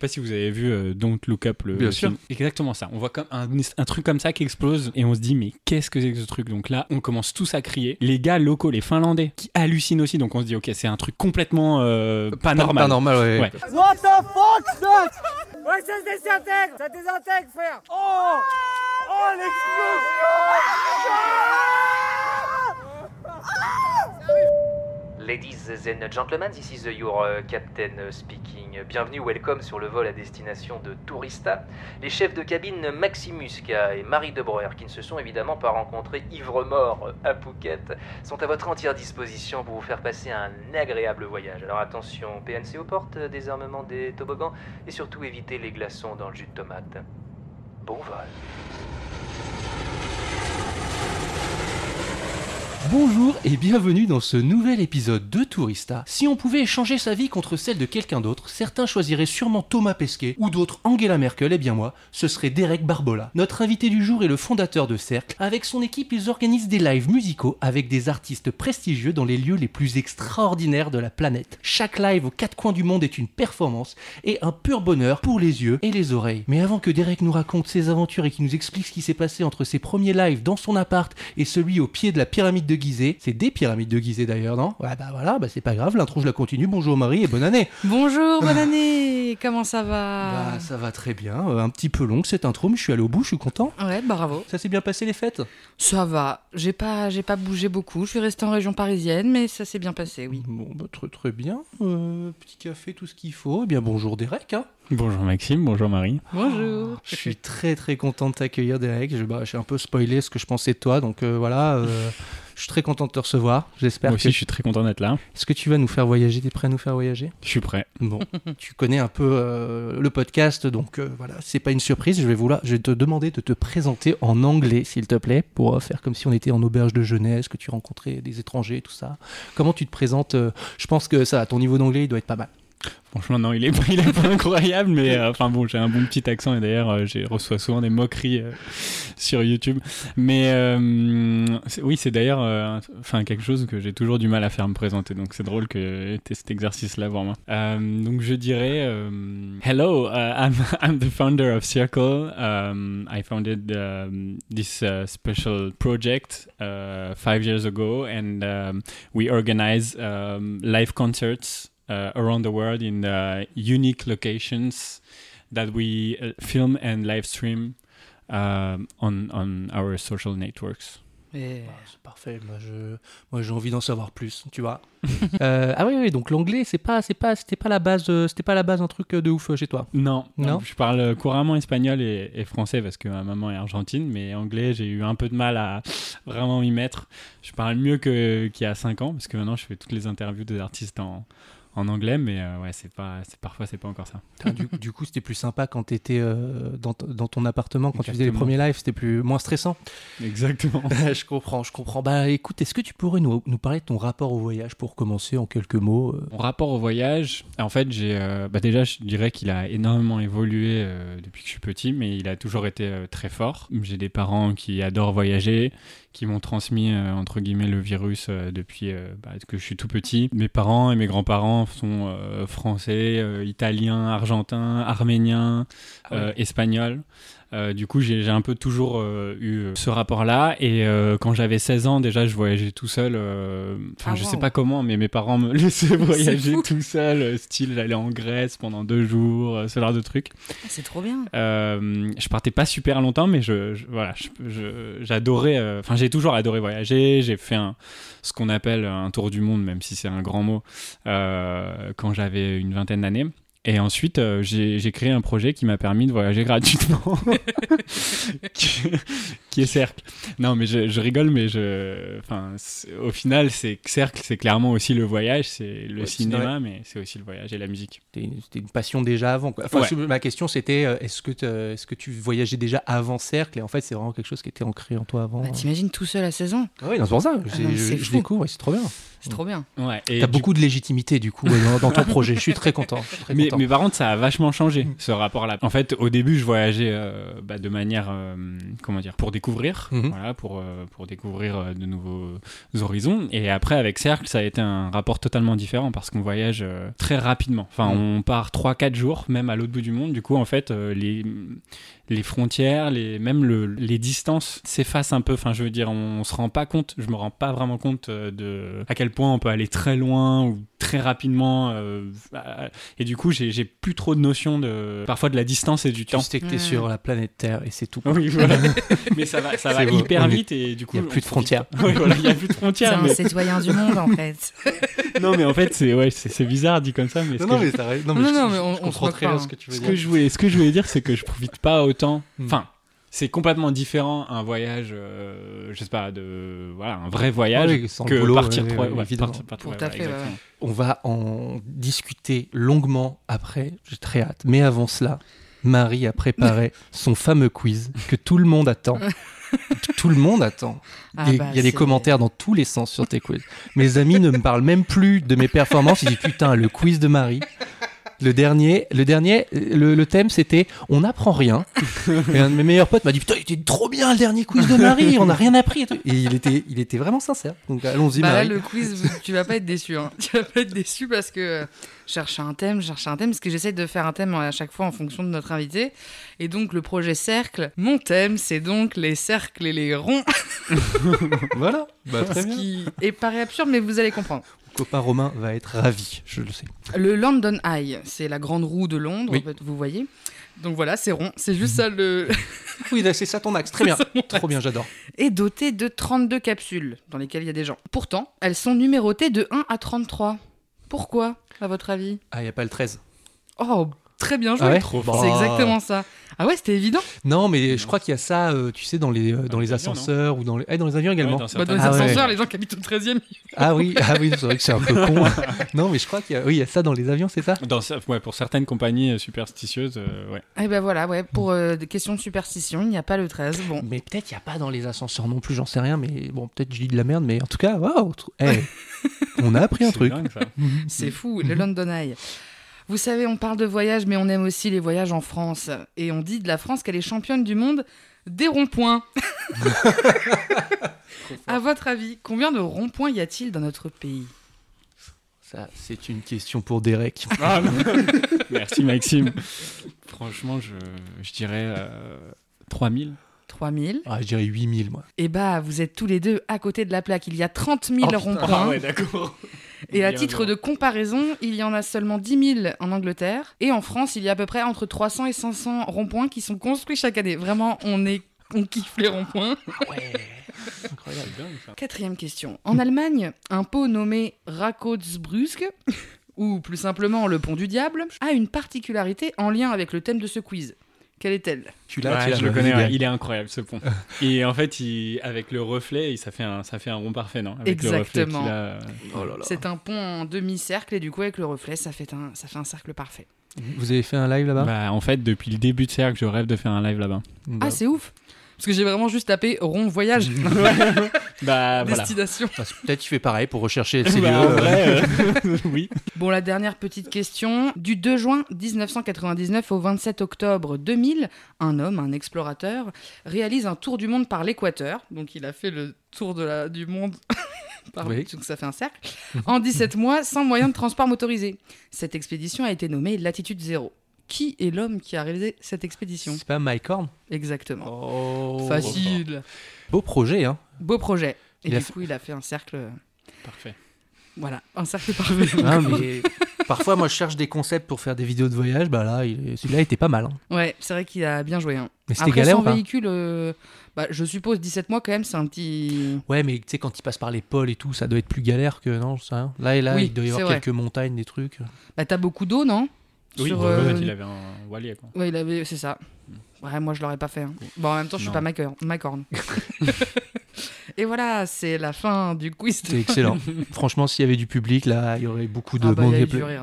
Je sais pas si vous avez vu euh, Don't Look Up le Bien film. sûr. Exactement ça. On voit comme un, un truc comme ça qui explose et on se dit mais qu'est-ce que c'est que ce truc? Donc là, on commence tous à crier. Les gars locaux, les Finlandais, qui hallucinent aussi. Donc on se dit ok, c'est un truc complètement euh, pas, normal. Pas normal, ouais. Ouais. What the fuck's that Ouais, ça se désintègre Ça désintègre, frère Oh Oh, l'explosion Ladies and gentlemen, this is your uh, captain speaking. Bienvenue, welcome sur le vol à destination de Tourista. Les chefs de cabine Maxime Muscat et Marie de Breuer, qui ne se sont évidemment pas rencontrés ivre-mort à Phuket, sont à votre entière disposition pour vous faire passer un agréable voyage. Alors attention, PNC aux portes, désarmement des toboggans et surtout évitez les glaçons dans le jus de tomate. Bon vol. Bonjour et bienvenue dans ce nouvel épisode de Tourista. Si on pouvait échanger sa vie contre celle de quelqu'un d'autre, certains choisiraient sûrement Thomas Pesquet ou d'autres Angela Merkel, et bien moi, ce serait Derek Barbola. Notre invité du jour est le fondateur de Cercle. Avec son équipe, ils organisent des lives musicaux avec des artistes prestigieux dans les lieux les plus extraordinaires de la planète. Chaque live aux quatre coins du monde est une performance et un pur bonheur pour les yeux et les oreilles. Mais avant que Derek nous raconte ses aventures et qu'il nous explique ce qui s'est passé entre ses premiers lives dans son appart et celui au pied de la pyramide de Gizeh, c'est des pyramides de Gizeh d'ailleurs, non? Ouais, bah voilà, bah c'est pas grave, l'intro je la continue. Bonjour Marie et bonne année. Bonjour, bonne année Comment ça va? Bah ça va très bien, Euh, un petit peu long cette intro, mais je suis allé au bout, je suis content. Ouais, bah, bravo. Ça s'est bien passé les fêtes? Ça va. J'ai pas, j'ai pas bougé beaucoup. Je suis restée en région parisienne, mais ça s'est bien passé, oui. Bon, bah très très bien. Euh, petit café, tout ce qu'il faut. Eh bien bonjour Derek. hein. Bonjour Maxime, bonjour Marie. Bonjour. Je suis très très content de t'accueillir Derek. Je, bah, j'ai un peu spoilé ce que je pensais de toi, donc euh, voilà. euh, je suis très content de te recevoir. J'espère Moi que... aussi, je suis très content d'être là. Est-ce que tu vas nous faire voyager? T'es prêt à nous faire voyager? Je suis prêt. Bon, tu connais un peu euh, le podcast, donc euh, voilà, c'est pas une surprise. Je vais, vouloir, je vais te demander de te présenter en anglais, s'il te plaît, pour euh, faire comme si on était en auberge de jeunesse, que tu rencontrais des étrangers, tout ça. Comment tu te présentes euh, Je pense que ça, ton niveau d'anglais, il doit être pas mal. Franchement, non, il est, il pas incroyable, mais euh, enfin bon, j'ai un bon petit accent et d'ailleurs, euh, j'ai reçois souvent des moqueries euh, sur YouTube. Mais euh, oui, c'est d'ailleurs enfin quelque chose que j'ai toujours du mal à faire me présenter, donc c'est drôle que tu cet exercice-là pour moi. Donc je dirais Hello, I'm, the founder of Circle. I founded um, this uh, special project uh, five years ago, and um, we organize um, live concerts around the world in uh, unique locations that we uh, film and live stream um, on on our social networks. Et- Ah, c'est parfait. Moi, je, moi, j'ai envie d'en savoir plus. Tu vois Euh, Ah oui, oui. Donc l'anglais, c'est pas, c'est pas, c'était pas la base, euh, c'était pas la base un truc euh, de ouf chez toi. Non, Non? Je parle couramment espagnol et, et français parce que ma maman est argentine, mais anglais, j'ai eu un peu de mal à vraiment m'y mettre. Je parle mieux que qu'il y a 5 ans parce que maintenant je fais toutes les interviews des artistes en, en anglais, mais euh, ouais, c'est pas, c'est parfois c'est pas encore ça. Putain, du, du coup, c'était plus sympa quand t'étais euh, dans, ton appartement, quand tu faisais les premiers lives, c'était plus moins stressant. Exactement. je comprends, je comprends. Bah écoute, est-ce que tu pourrais nous, nous parler de ton rapport au voyage pour commencer en quelques mots euh? Mon rapport au voyage, en fait, j'ai, euh, bah déjà, je dirais qu'il a énormément évolué depuis que je suis petit, mais il a toujours été très fort. J'ai des parents qui adorent voyager, qui m'ont transmis entre guillemets le virus depuis bah, que je suis tout petit. Mes parents et mes grands-parents sont euh, français, euh, italiens, argentins, arméniens, Ah ouais. euh, espagnols. Euh, du coup, j'ai un peu toujours euh, eu euh, ce rapport-là. Et euh, quand j'avais 16 ans, déjà, je voyageais tout seul. Enfin, Ah, je wow. sais pas comment, mais mes parents me laissaient voyager tout seul. Style, j'allais en Grèce pendant deux jours, ce genre de trucs. Ah, C'est trop bien. Je partais pas super longtemps, mais je, je- voilà, je- je- j'adorais. Enfin, j'ai toujours adoré voyager. J'ai fait un, ce qu'on appelle un tour du monde, même si c'est un grand mot, quand j'avais une vingtaine d'années. Et ensuite, euh, j'ai j'ai créé un projet qui m'a permis de voyager gratuitement, qui, qui est Cercle. Non, mais je, je rigole, mais je, enfin, au final, c'est Cercle, c'est clairement aussi le voyage, c'est le Ouais, cinéma, mais c'est aussi le voyage et la musique. C'était une, passion déjà avant. quoi. Enfin, Ouais. c'est- ma question c'était euh, est-ce que, est-ce que tu voyageais déjà avant Cercle? Et en fait, c'est vraiment quelque chose qui était ancré en toi avant. Bah, T'imagines tout seul à 16 ans Ah oui, c'est pour ça. c'est- non, je, je fou. découvre c'est trop bien. C'est trop bien. Ouais. Et T'as du beaucoup de légitimité du coup euh, dans, dans ton projet. Je suis très content. je suis très Mais, content. mais par contre, ça a vachement changé ce rapport-là. En fait, au début, je voyageais euh, bah, de manière, euh, comment dire, pour découvrir, Mhm. voilà, pour euh, pour découvrir euh, de nouveaux horizons. Et après, avec Cercle, ça a été un rapport totalement différent parce qu'on voyage euh, très rapidement. Enfin, Mhm. on part 3-4 jours, même à l'autre bout du monde. Du coup, en fait, euh, les les frontières, les, même le, les distances s'effacent un peu. Enfin, je veux dire, on, se rend pas compte, je me rends pas vraiment compte de à quel point on peut aller très loin ou très rapidement. euh, et du coup, j'ai plus trop de notion de parfois de la distance et du tu temps. sais que t'es Ouais. sur la planète Terre et c'est tout. Oui, voilà. mais ça va, ça va C'est bon, hyper vite et du coup, il y a plus de frontières. Oui, voilà, il y a plus de C'est frontières. un mais- citoyen du monde en fait. Non, mais en fait, c'est ouais, c'est c'est bizarre dit comme ça, mais ce Non, non, je- mais, non, Non, je- non, je- mais on- je on se très bien hein. ce que tu veux Ce dire. que je voulais, ce que je voulais dire, c'est que je profite pas autant. Hmm. Enfin, c'est complètement différent un voyage, euh, je sais pas, de voilà, un vrai voyage Ah oui, sans que boulot, partir ouais, trois- ouais, ouais, évidemment. partir- partir- Tout ouais, à fait, ouais. On va en discuter longuement après. J'ai très hâte. Mais avant cela, Marie a préparé son fameux quiz que tout le monde attend. tout le monde attend. Ah il y a, bah, il y a des commentaires dans tous les sens sur tes quiz. Mes amis ne me parlent même plus de mes performances. Ils disent putain, le quiz de Marie. Le dernier, le dernier, le, le thème c'était on n'apprend rien. Et un de mes meilleurs potes m'a dit putain, il était trop bien le dernier quiz de Marie, on n'a rien appris. Et, tout. Et il était, il était vraiment sincère. Donc allons-y Bah là, le quiz, tu vas pas être déçu. Hein. Tu vas pas être déçu parce que euh, chercher un thème, chercher un thème, parce que j'essaie de faire un thème à chaque fois en fonction de notre invité. Et donc le projet cercle, mon thème, c'est donc les cercles et les ronds, Voilà. Bah, très ce bien. qui est paraît absurde, mais vous allez comprendre. Copain Romain va être ravi, je le sais. Le London Eye, c'est la grande roue de Londres, Oui. vous voyez. Donc voilà, c'est rond, c'est juste ça le. Oui, c'est ça ton axe. Très bien. Trop bien, j'adore. est doté de 32 capsules dans lesquelles il y a des gens. Pourtant, elles sont numérotées de 1 à 33. Pourquoi, à votre avis? Ah, il n'y a pas le 13. Oh, très bien joué. Ah ouais Trop Bon. C'est exactement ça. Ah ouais, c'était évident. Non, mais je crois qu'il y a ça, euh, tu sais, dans les, euh, dans les ascenseurs ou dans les, eh, dans les avions également. Ouais, dans Bah, dans les Ah ouais. ascenseurs, les gens qui habitent au 13e. Ah oui, ah oui, c'est vrai que c'est un peu con. non, mais je crois qu'il y a, oui, il y a ça dans les avions, c'est ça Dans, cer- ouais, pour certaines compagnies euh, superstitieuses, euh, ouais. Et ben voilà, ouais, pour euh, des questions de superstition, il n'y a pas le 13. Bon, Mais peut-être il n'y a pas dans les ascenseurs non plus, j'en sais rien, mais bon, peut-être je dis de la merde, mais en tout cas, waouh, tr- eh, on a appris un C'est truc. dingue, ça. c'est fou, le London Eye. Vous savez, on parle de voyage, mais on aime aussi les voyages en France. Et on dit de la France qu'elle est championne du monde des ronds-points. à votre avis, combien de ronds-points y a-t-il dans notre pays? Ça, c'est une question pour Derek. Ah. Merci Maxime. Franchement, je, je dirais euh, 3000. 3000. Ah, je dirais 8000, moi. Et bah, vous êtes tous les deux à côté de la plaque. Il y a 30 000 Oh, putain. ronds-points. d'accord. Et à titre de comparaison, il y en a seulement 10 000 en Angleterre. Et en France, il y a à peu près entre 300 et 500 ronds-points qui sont construits chaque année. Vraiment, on, est, on kiffe les ronds-points. Ouais. Incroyable. Quatrième question. En Allemagne, un pot nommé Rakotsbrüsk, ou plus simplement le pont du diable, a une particularité en lien avec le thème de ce quiz. Quelle est-elle? Tu l'as, Ouais, tu l'as, je le connais, ouais. il est incroyable ce pont. Et en fait, il, avec le reflet, ça fait un, ça fait un rond parfait, non? Avec Exactement. euh, Oh là là. C'est un pont en demi-cercle et du coup, avec le reflet, ça fait un, ça fait un cercle parfait. Vous avez fait un live là-bas? Bah, en fait, depuis le début de cercle, je rêve de faire un live là-bas. Bah, Ah, c'est ouf Parce que j'ai vraiment juste tapé rond voyage, Bah, voilà. destination. parce que Peut-être tu fais pareil pour rechercher ces Bah, lieux. en vrai, euh, oui. Bon, la dernière petite question. Du 2 juin 1999 au 27 octobre 2000, un homme, un explorateur, réalise un tour du monde par l'équateur. Donc, il a fait le tour de la, du monde. par- Oui. Donc, ça fait un cercle. En 17 mois, sans moyen de transport motorisé. Cette expédition a été nommée Latitude Zéro. Qui est l'homme qui a réalisé cette expédition C'est pas Mike Horn? Exactement. Oh. Facile. Beau projet, hein. Beau projet. Et Il du fait- coup, il a fait un cercle. Parfait. Voilà, un cercle parfait. Ah, mais parfois, moi, je cherche des concepts pour faire des vidéos de voyage. Bah là, il celui-là était pas mal. hein. Ouais, c'est vrai qu'il a bien joué. hein. Mais c'était galère son pas véhicule, euh, bah, je suppose 17 mois quand même, c'est un petit. Ouais, mais tu sais, quand il passe par les pôles et tout, ça doit être plus galère que. Non, je sais rien. Là et là, Oui, il doit y avoir vrai. quelques montagnes, des trucs. Bah t'as beaucoup d'eau, non? Oui, sur, en euh, fait, il avait un Wally, quoi. Ouais, il avait, c'est ça. Ouais, moi je l'aurais pas fait. hein. Bon, en même temps, je suis pas Macorn. Macorn. Et voilà, c'est la fin du quiz. de- C'est excellent. Franchement, s'il y avait du public, là, il y aurait beaucoup de Ah bah, il y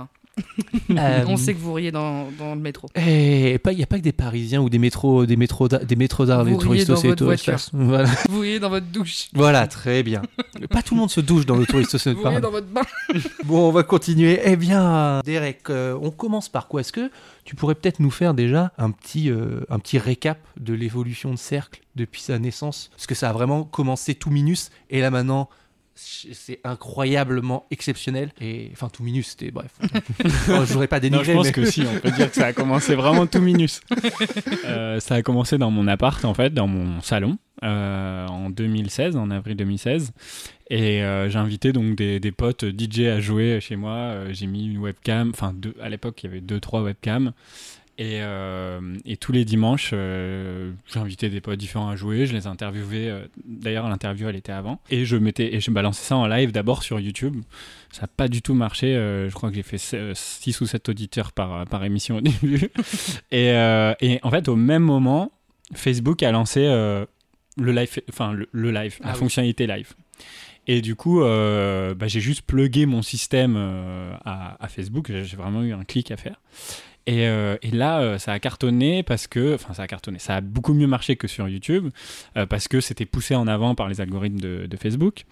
Euh, On sait que vous riez dans, dans le métro. Et pas, il n'y a pas que des Parisiens ou des métros, des métros, d'art- des métros d'art, Vous des riez touristes dans aussi. votre voiture. Voilà. Vous riez dans votre douche. Voilà, très bien. pas tout le monde se douche dans le touriste Vous riez dans votre bain. Bon, on va continuer. Eh bien, Derek, euh, on commence par quoi? Est-ce que tu pourrais peut-être nous faire déjà un petit, euh, un petit récap de l'évolution de Cercle depuis sa naissance? Parce que ça a vraiment commencé tout minus et là maintenant. C'est incroyablement exceptionnel. Et enfin, tout minus, c'était bref. Je voudrais pas Non, dénigrer. je pense mais- que si, on peut dire que ça a commencé vraiment tout minus. Euh, ça a commencé dans mon appart, en fait, dans mon salon, euh, en 2016, en avril 2016. Et euh, j'ai invité donc des, des potes DJ à jouer chez moi. J'ai mis une webcam, enfin, à l'époque, il y avait deux, trois webcams. Et, euh, et tous les dimanches, euh, invité des potes différents à jouer, je les interviewais. euh, D'ailleurs, l'interview, elle était avant. Et je, mettais, et je balançais ça en live d'abord sur YouTube. Ça n'a pas du tout marché. je crois que j'ai fait 6 ou 7 auditeurs par, par émission au début. et, et en fait, au même moment, Facebook a lancé le live, enfin le, le live, la Ah oui. fonctionnalité live. Et du coup, bah, j'ai juste plugué mon système à, à Facebook. J'ai vraiment eu un clic à faire. Et, euh, et là, euh, ça a cartonné parce que, enfin, ça a cartonné. Ça a beaucoup mieux marché que sur YouTube euh, parce que c'était poussé en avant par les algorithmes de, de Facebook,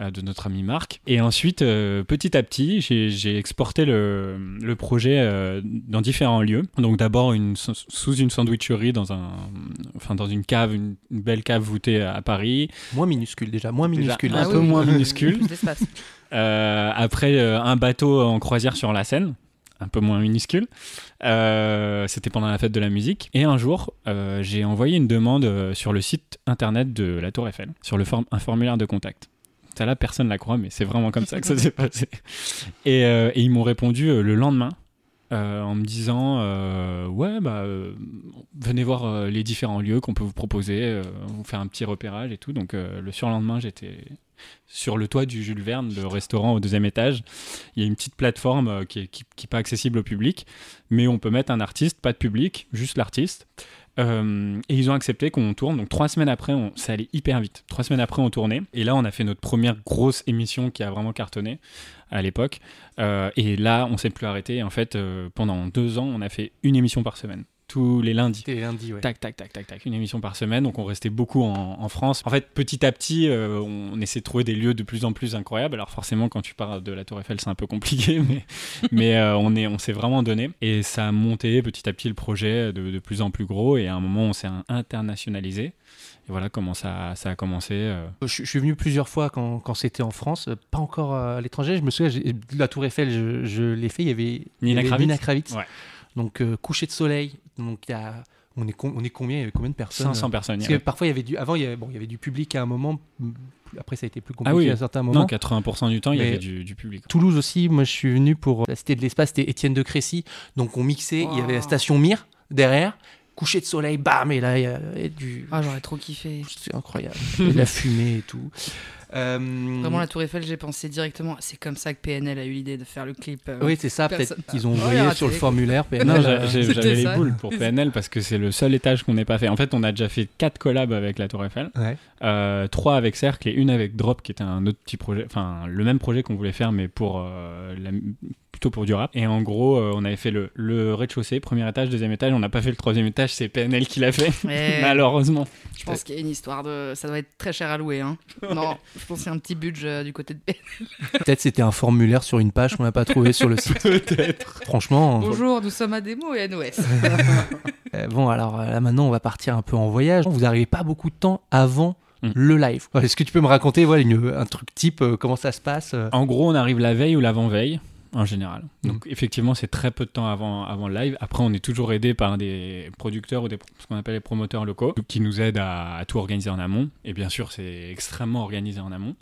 euh, de notre ami Marc. Et ensuite, euh, petit à petit, j'ai j'ai exporté le, le projet euh, dans différents lieux. Donc d'abord une, sous une sandwicherie dans un, enfin dans une cave, une, une belle cave voûtée à Paris. Moins minuscule déjà, moins Déjà, minuscule. un Ah peu oui, moins minuscule. Plus d'espace. Euh, après, euh, un bateau en croisière sur la Seine, un peu moins minuscule. Euh, C'était pendant la fête de la musique. Et un jour, euh, j'ai envoyé une demande euh, sur le site internet de la Tour Eiffel, sur le form- un formulaire de contact. Ça là, personne ne la croit, mais c'est vraiment comme ça que ça s'est passé. Et, euh, et ils m'ont répondu le lendemain. en me disant ouais bah venez voir les différents lieux qu'on peut vous proposer on fait un petit repérage et tout donc le surlendemain j'étais sur le toit du Jules Verne, le restaurant au deuxième étage. Il y a une petite plateforme euh, qui n'est qui, pas accessible au public, mais on peut mettre un artiste, pas de public, juste l'artiste. Euh, et ils ont accepté qu'on tourne. Donc trois semaines après, on, ça allait hyper vite. Trois semaines après, on tournait. Et là, on a fait notre première grosse émission qui a vraiment cartonné à l'époque. Euh, et là, on s'est plus arrêté. En fait, pendant deux ans, on a fait une émission par semaine, tous les lundis. C'était lundi, ouais. Tac, tac, tac, tac, tac, une émission par semaine. Donc on restait beaucoup en, en France. En fait, petit à petit, euh, on essaie de trouver des lieux de plus en plus incroyables. Alors forcément, quand tu pars de la Tour Eiffel, c'est un peu compliqué, mais, mais euh, on est, on s'est vraiment donné. Et ça a monté petit à petit le projet de, de plus en plus gros. Et à un moment, on s'est internationalisé. Et voilà comment ça, ça a commencé. euh. Je, je suis venu plusieurs fois quand, quand c'était en France, pas encore à l'étranger. Je me souviens, j'ai- la Tour Eiffel, je, je l'ai fait. Il y avait Nina Kravitz. Nina Kravitz. Ouais. Donc euh, coucher de soleil. Donc il y a, on est com- on est combien Il y avait combien de personnes 500 personnes. Parce que parfois il y avait du, avant il y avait, bon, il y avait du public à un moment. Après ça a été plus compliqué Ah oui. à un certain moment. Non, 80% du temps, il y avait du, du public. Toulouse aussi, moi je suis venu pour la Cité de l'Espace, c'était Étienne de Crécy. Donc on mixait, il y avait la station Mire derrière, coucher de soleil, bam, et là il y a, il y a du. Ah, j'aurais trop kiffé. C'est incroyable. Et la fumée et tout. Euh, Vraiment, la Tour Eiffel, j'ai pensé directement. C'est comme ça que PNL a eu l'idée de faire le clip. euh, Oui, c'est ça, peut-être qu'ils ont envoyé raté. sur le formulaire PNL. J'avais les boules pour PNL parce que c'est le seul étage qu'on n'ait pas fait. En fait, on a déjà fait quatre collabs avec la Tour Eiffel, Ouais. euh, trois avec Cercle et une avec Drop, qui était un autre petit projet, enfin le même projet qu'on voulait faire, mais pour euh, la- plutôt pour du rap. Et en gros, euh, on avait fait le, le rez-de-chaussée, premier étage, deuxième étage. On n'a pas fait le troisième étage, c'est PNL qui l'a fait, malheureusement. Je pense qu'il y a une histoire de. Ça doit être très cher à louer. Hein. Non, je pense qu'il y a un petit budget euh, du côté de PNL. Peut-être c'était un formulaire sur une page qu'on n'a pas trouvé sur le site. Peut-être. Franchement. Bonjour, nous sommes à Demo et NOS. euh, bon, alors là maintenant, on va partir un peu en voyage. Vous n'arrivez pas beaucoup de temps avant Mm. le live. Est-ce que tu peux me raconter voilà, une- un truc type, euh, comment ça se passe euh En gros, on arrive la veille ou l'avant-veille, en général. Donc, effectivement, c'est très peu de temps avant, avant le live. Après, on est toujours aidé par des producteurs ou des, ce qu'on appelle les promoteurs locaux qui nous aident à, à tout organiser en amont. Et bien sûr, c'est extrêmement organisé en amont.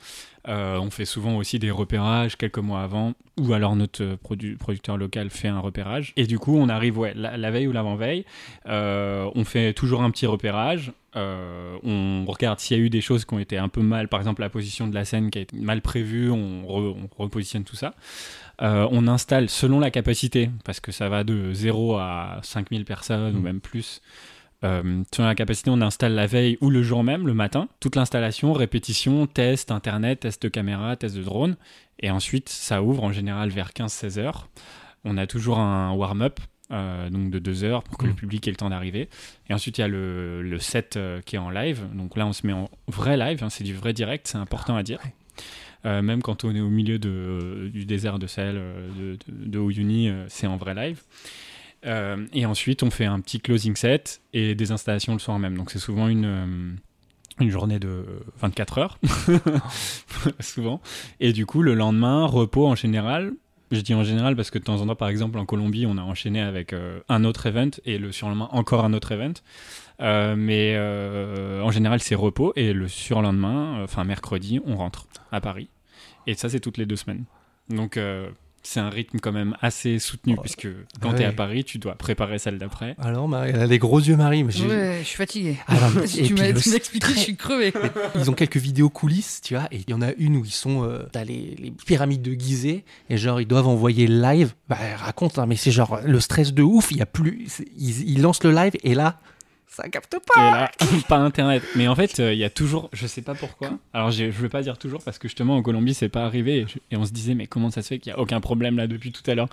Euh, on fait souvent aussi des repérages quelques mois avant, ou alors notre euh, produ- producteur local fait un repérage. Et du coup, on arrive ouais, la, la veille ou l'avant-veille, euh, on fait toujours un petit repérage. euh, on regarde s'il y a eu des choses qui ont été un peu mal, par exemple la position de la scène qui a été mal prévue, on, re- on repositionne tout ça. Euh, on installe selon la capacité, parce que ça va de 0 à 5000 personnes ou même plus. Euh, selon la capacité, on installe la veille ou le jour même, le matin. Toute l'installation, répétition, test internet, test de caméra, test de drone. Et ensuite, ça ouvre en général vers 15-16 heures. On a toujours un warm-up, euh, donc de 2 heures pour que le Mm. public ait le temps d'arriver. Et ensuite, il y a le, le set euh, qui est en live. Donc là, on se met en vrai live, hein, c'est du vrai direct, c'est important à dire. Euh, même quand on est au milieu de, du désert de Sahel, euh, de, de, euh, c'est en vrai live. Euh, et ensuite, on fait un petit closing set et des installations le soir même. Donc c'est souvent une, euh, une journée de 24 heures, souvent. Et du coup, le lendemain, repos en général. Je dis en général parce que de temps en temps, par exemple, en Colombie, on a enchaîné avec euh, un autre event et le surlendemain, encore un autre event. Euh, mais euh, en général, c'est repos et le surlendemain, euh, enfin mercredi, on rentre à Paris. Et ça, c'est toutes les deux semaines. Donc, euh, c'est un rythme quand même assez soutenu puisque quand ouais. tu es à Paris, tu dois préparer celle d'après. Alors, Marie, elle a les gros yeux, Marie. mais Ouais, je suis fatiguée. Ah, non, mais- si et tu puis m'as expliqué, je suis crevée. Ils ont quelques vidéos coulisses, tu vois, et il y en a une où ils sont euh, dans les, les pyramides de Gizeh, et genre ils doivent envoyer le live. Bah, raconte, hein, mais c'est genre le stress de ouf, il y a plus. ils lancent le live, et là, ça capte Et pas. là, pas internet. Mais en fait, euh, il y a toujours, je sais pas pourquoi. Alors, je veux pas dire toujours parce que justement en Colombie, c'est pas arrivé et, et on se disait, mais comment ça se fait qu'il y a aucun problème là depuis tout à l'heure?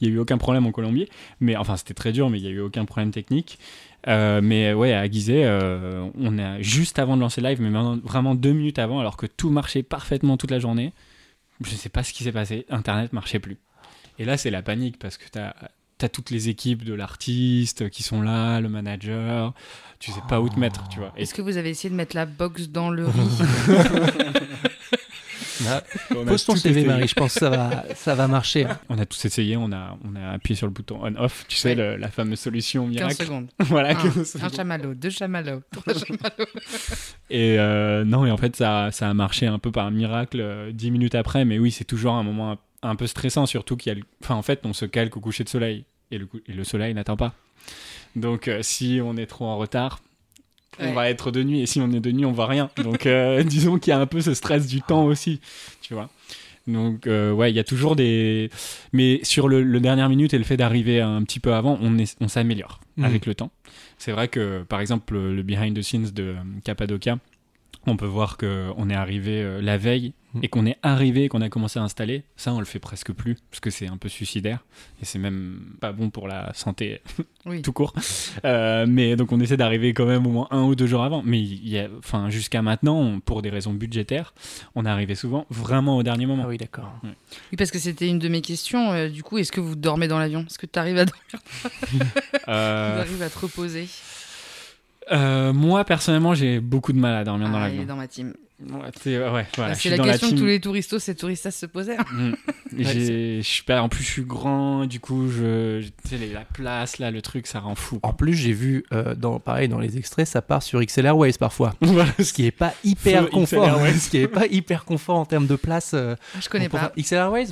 Il y a eu aucun problème en Colombie. Mais enfin, c'était très dur, mais il y a eu aucun problème technique. Euh, mais ouais, à Gizeh, euh, on est juste avant de lancer live, mais vraiment deux minutes avant, alors que tout marchait parfaitement toute la journée. Je sais pas ce qui s'est passé. Internet marchait plus. Et là, c'est la panique parce que t'as as toutes les équipes de l'artiste qui sont là, le manager. Tu sais pas où te mettre, tu vois. Et Est-ce que vous avez essayé de mettre la box dans le riz Ah, on a Pose ton CV, essayé. Marie, je pense que ça va, ça va marcher. On a tous essayé, on a, on a appuyé sur le bouton on-off, tu sais, Ouais. le- la fameuse solution 15 miracle. secondes. voilà, Un, 15 un chamallow, deux chamallows, trois chamallows. Et euh, non, et en fait, ça, ça a marché un peu par miracle euh, 10 minutes après, mais oui, c'est toujours un moment un, peu stressant, surtout qu'il y a. le- Enfin, en fait, on se calque au coucher de soleil, et le, cou- et le soleil n'attend pas. Donc, euh, si on est trop en retard, on Ouais. va être de nuit, et si on est de nuit, on voit rien. Donc, euh, disons qu'il y a un peu ce stress du temps aussi, tu vois. Donc, euh, ouais, il y a toujours des. Mais sur le, le dernière minute et le fait d'arriver un petit peu avant, on, est- on s'améliore Mhm. avec le temps. C'est vrai que, par exemple, le behind the scenes de euh, Cappadocia, on peut voir qu'on est arrivé euh, la veille Mhm. et qu'on est arrivé, qu'on a commencé à installer. Ça, on le fait presque plus parce que c'est un peu suicidaire et c'est même pas bon pour la santé Oui. tout court. Euh, mais donc, on essaie d'arriver quand même au moins un ou deux jours avant. Mais il y a, enfin, jusqu'à maintenant, on- pour des raisons budgétaires, on est arrivé souvent vraiment au dernier moment. Ah oui, d'accord. Oui, parce que c'était une de mes questions. euh, du coup, est-ce que vous dormez dans l'avion? Est-ce que tu arrives à dormir? Euh, Tu arrives à te reposer? Euh, moi, personnellement, j'ai beaucoup de mal à dormir dans Ah, est l'avion. dans ma team. Ouais, c'est- ouais, voilà, Bah, la dans question team- que tous les touristos et touristas se posaient. Mm. Pas, en plus, je suis grand, du coup, je, les- la place, là, le truc, ça rend fou. En plus, j'ai vu, euh, dans, pareil, dans les extraits, ça part sur XL Airways parfois. Ce qui est pas hyper confort. Ce qui est pas hyper confort en termes de place. euh, Ah, je connais pas. faire- XL Airways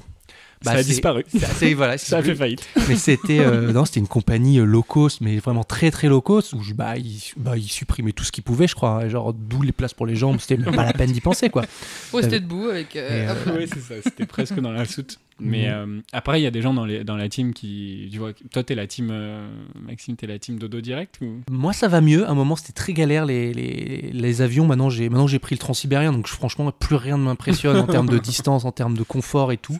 ça a c'est- disparu. c'est assez- voilà, Ça a fait faillite. Mais c'était euh, non, c'était une compagnie euh, low cost, mais vraiment très très low cost où je- bah ils, bah, ils supprimaient tout ce qu'ils pouvaient, je crois. hein, genre d'où les places pour les jambes, c'était même pas la peine d'y penser quoi. Oh, c'était debout avec. euh, euh. Oui, c'est ça, c'était presque dans la soute. Mais Mhm. euh, après, il y a des gens dans, les, dans la team qui. Tu vois, toi, t'es la team. euh, Maxime, t'es la team Dodo Direct ou... Moi ça va mieux. À un moment c'était très galère les, les, les avions. Maintenant j'ai maintenant j'ai pris le transsibérien, donc franchement plus rien ne m'impressionne en termes de distance, en termes de confort et tout.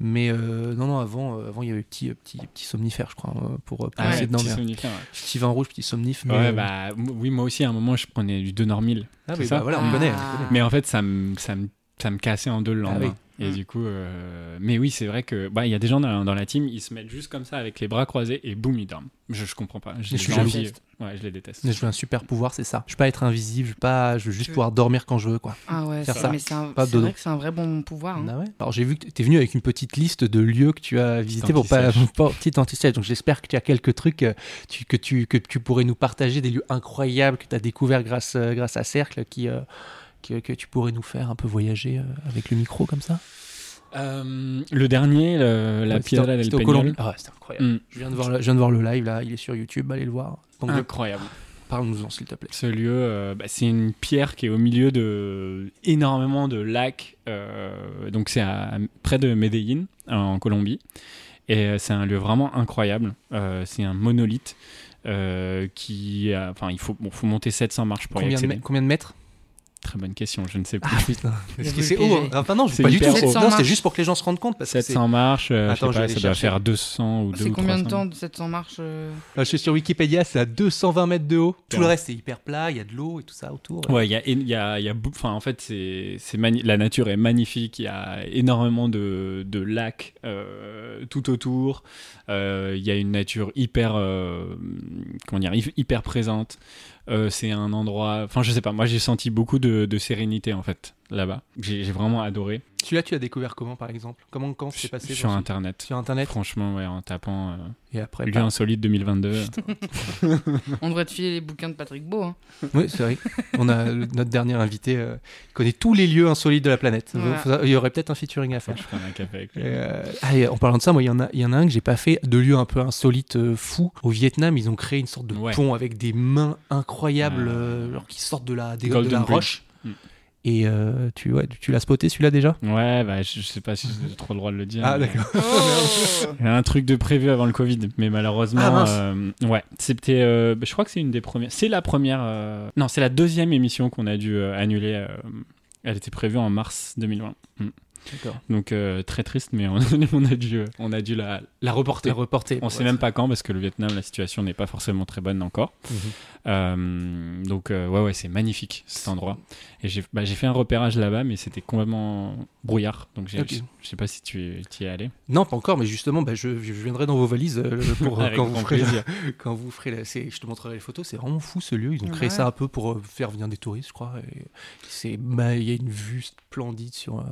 Mais euh, non non avant euh, avant il y avait petit petit petit somnifère je crois euh, pour, pour Ah essayer ouais, de petit dormir. ouais. Petit vin rouge, petit somnif. Mais, Ouais, euh, bah, oui, moi aussi, à un moment, je prenais du 2 Normil. ah oui, bah voilà on Ah. connaît. on connaît. Mais en fait, ça me, ça me, ça me cassait en deux le Ah lendemain. oui. Et Mm. du coup, euh, mais oui, c'est vrai que bah il y a des gens dans, dans la team, ils se mettent juste comme ça avec les bras croisés et boum, ils dorment. Je, je comprends pas. Je suis les envie-. Ouais, je les déteste. Mais je veux un super pouvoir, c'est ça. Je veux pas être invisible, je veux pas, je veux juste pouvoir dormir quand je veux quoi. Ah ouais, Faire ça, c'est un- Pas c'est dodo. vrai que c'est un vrai bon pouvoir. hein. Ah ouais Alors j'ai vu que tu es venu avec une petite liste de lieux que tu as visités pour pas, pour petite anti-sèche. Donc j'espère que tu as quelques trucs euh, tu- que, tu, que tu pourrais nous partager, des lieux incroyables que tu as découverts grâce, euh, grâce à Cercle qui, euh, que, que tu pourrais nous faire un peu voyager euh, avec le micro comme ça? Euh, le dernier, le- la Ouais, Piedra del Peñol. Ah c'était incroyable. Mm. Je, viens de voir le, je viens de voir le live là, il est sur YouTube, allez le voir. Donc, Incroyable. parle-nous-en s'il te plaît. Ce lieu, euh, bah, c'est une pierre qui est au milieu de énormément de lacs. euh, donc c'est à- près de Medellín, en Colombie. Et c'est un lieu vraiment incroyable. C'est un monolithe qui, a- enfin, il faut, bon, faut monter 700 marches pour y Combien de, accéder. combien de mètres? Très bonne question, je ne sais plus. Ah putain, a que c'est haut. Hein. Enfin non, C'est pas du tout. Non, 700 c'était marches. juste pour que les gens se rendent compte parce que c'est- 700 marches, euh, Attends, je sais pas, ça doit faire 200 ou 200. C'est combien de temps de 700 marches euh Là, je suis sur Wikipédia, c'est à 220 mètres de haut. Tout Ouais. le reste, c'est hyper plat, il y a de l'eau et tout ça autour. Ouais, il y a, il y a, il y a enfin, en fait, c'est, c'est mani- la nature est magnifique. Il y a énormément de, de lacs euh, tout autour. Euh, Il y a une nature hyper, euh, comment dire, hy- hyper présente. Euh, c'est un endroit, enfin, je sais pas. Moi, j'ai senti beaucoup de, de sérénité en fait là-bas. J'ai, vraiment adoré. Celui-là, tu l'as découvert comment par exemple? Comment quand c'est passé sur internet. Sur internet? Franchement, ouais, en tapant euh, et après. lieu insolite 2022. On devrait te filer les bouquins de Patrick Beau. Hein. Oui, c'est vrai. On a le- notre dernier invité euh, qui connaît tous les lieux insolites de la planète. Voilà. Faut- Il y aurait peut-être un featuring à faire. je prenne un café avec lui. Euh, ah, en parlant de ça, moi, il y en a, il y en a un que j'ai pas fait de lieu un peu insolite, euh, fou. Au Vietnam, ils ont créé une sorte de Ouais. pont avec des mains incroyables, euh, alors qui sortent de la, des, de Golden la roche. Et euh, tu, ouais, tu l'as spoté celui-là déjà? Ouais, bah, je, je sais pas si j'ai trop le droit de le dire. Ah, mais- d'accord. Il y a un truc de prévu avant le Covid, mais malheureusement, Ah, euh, ouais, c'était, euh, je crois que c'est une des premières, c'est la première, euh, non, c'est la deuxième émission qu'on a dû euh, annuler. euh, elle était prévue en mars 2020. Mm. Donc euh, très triste, mais on, on a dû, euh, on a dû la, la reporter. On sait même pas quand parce que le Vietnam, la situation n'est pas forcément très bonne encore. Mhm. Euh, donc euh, ouais, ouais, c'est magnifique cet endroit. Et j'ai, bah, j'ai fait un repérage là-bas, mais c'était complètement brouillard. Donc je, je sais pas si tu y es allé. Non, pas encore, mais justement, bah, je, je viendrai dans vos valises euh, pour, quand, vous ferez, quand vous ferez la- c'est- Je te montrerai les photos, c'est vraiment fou ce lieu. Ils ont créé Ouais. ça un peu pour euh, faire venir des touristes, je crois. et c'est- bah, Il y a une vue splendide sur euh,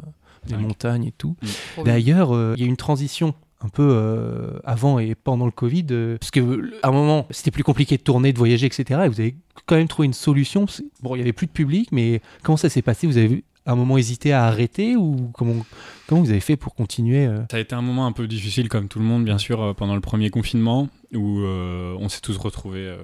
les montagnes et tout. Bien. D'ailleurs, euh, il y a une transition un peu euh, avant et pendant le Covid, euh, parce que euh, à un moment, c'était plus compliqué de tourner, de voyager, etc. Et vous avez quand même trouvé une solution. Bon, il y avait plus de public, mais comment ça s'est passé? Vous avez à un moment hésité à arrêter ou comment, comment vous avez fait pour continuer euh? Ça a été un moment un peu difficile, comme tout le monde, bien sûr, euh, pendant le premier confinement, où euh, on s'est tous retrouvés,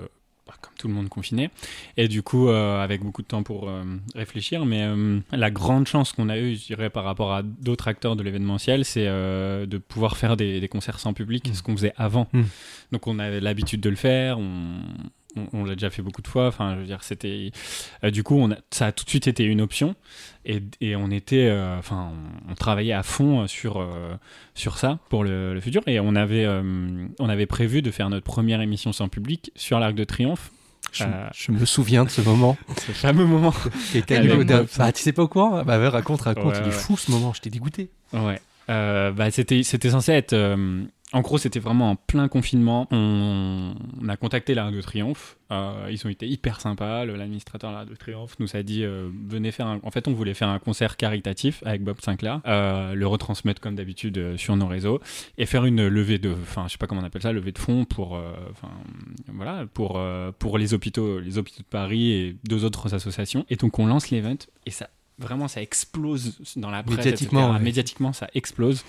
comme tout le monde, confinés. Et du coup, euh, avec beaucoup de temps pour euh, réfléchir. Mais euh, la grande chance qu'on a eue, je dirais, par rapport à d'autres acteurs de l'événementiel, c'est de pouvoir faire des, des concerts sans public, Mm. ce qu'on faisait avant. Mm. Donc, on avait l'habitude de le faire. On, on, on l'a déjà fait beaucoup de fois. Enfin, je veux dire, c'était. euh, du coup, on a, ça a tout de suite été une option. Et, et on était. euh, Enfin, on, on travaillait à fond sur, euh, sur ça pour le, le futur. Et on avait, on avait prévu de faire notre première émission sans public sur l'Arc de Triomphe. je, je me souviens de ce moment. Ce fameux moment. Lui- moi. bah, tu sais pas au courant Bah ouais, raconte, raconte. Ouais, il est ouais. fou ce moment. J'étais dégoûté. Ouais. Bah, c'était, c'était censé être. En gros, c'était vraiment en plein confinement. On, a contacté l'Arc de Triomphe. Euh, ils ont été hyper sympas. L'administrateur de l'Arc de Triomphe nous a dit euh, venez faire un. En fait, on voulait faire un concert caritatif avec Bob Sinclair, euh, le retransmettre comme d'habitude sur nos réseaux et faire une levée de. Enfin, je sais pas comment on appelle ça, levée de fonds pour. Enfin, voilà, pour, pour les hôpitaux, les hôpitaux de Paris et deux autres associations. Et donc, on lance l'event et ça. Vraiment, ça explose dans la presse. Médiatiquement, etc. ouais. Médiatiquement, ça explose.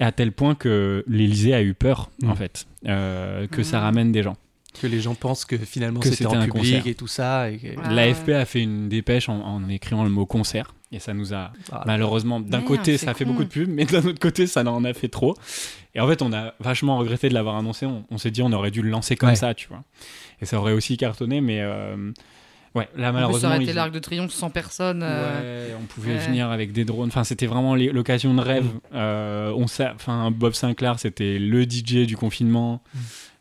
Et à tel point que l'Élysée a eu peur, en fait, euh, que ça Mm. ramène des gens. Que les gens pensent que finalement c'était en un public concert. et tout ça. Et que- Ah L'AFP a fait une dépêche en, en écrivant le mot concert. Et ça nous a, Ah, malheureusement, d'un côté, ça a fait con. beaucoup de pub, mais d'un autre côté, ça en a fait trop. Et en fait, on a vachement regretté de l'avoir annoncé. On, on s'est dit, on aurait dû le lancer comme Ouais. ça, tu vois. Et ça aurait aussi cartonné, mais euh, ouais, là, malheureusement. ça aurait ils été ont- l'Arc de Triomphe sans personne. euh, Ouais, on pouvait ouais. venir avec des drones. Enfin, c'était vraiment l'occasion de rêve. Mm. Euh, on sait, enfin, Bob Sinclair, c'était le DJ du confinement. Mm.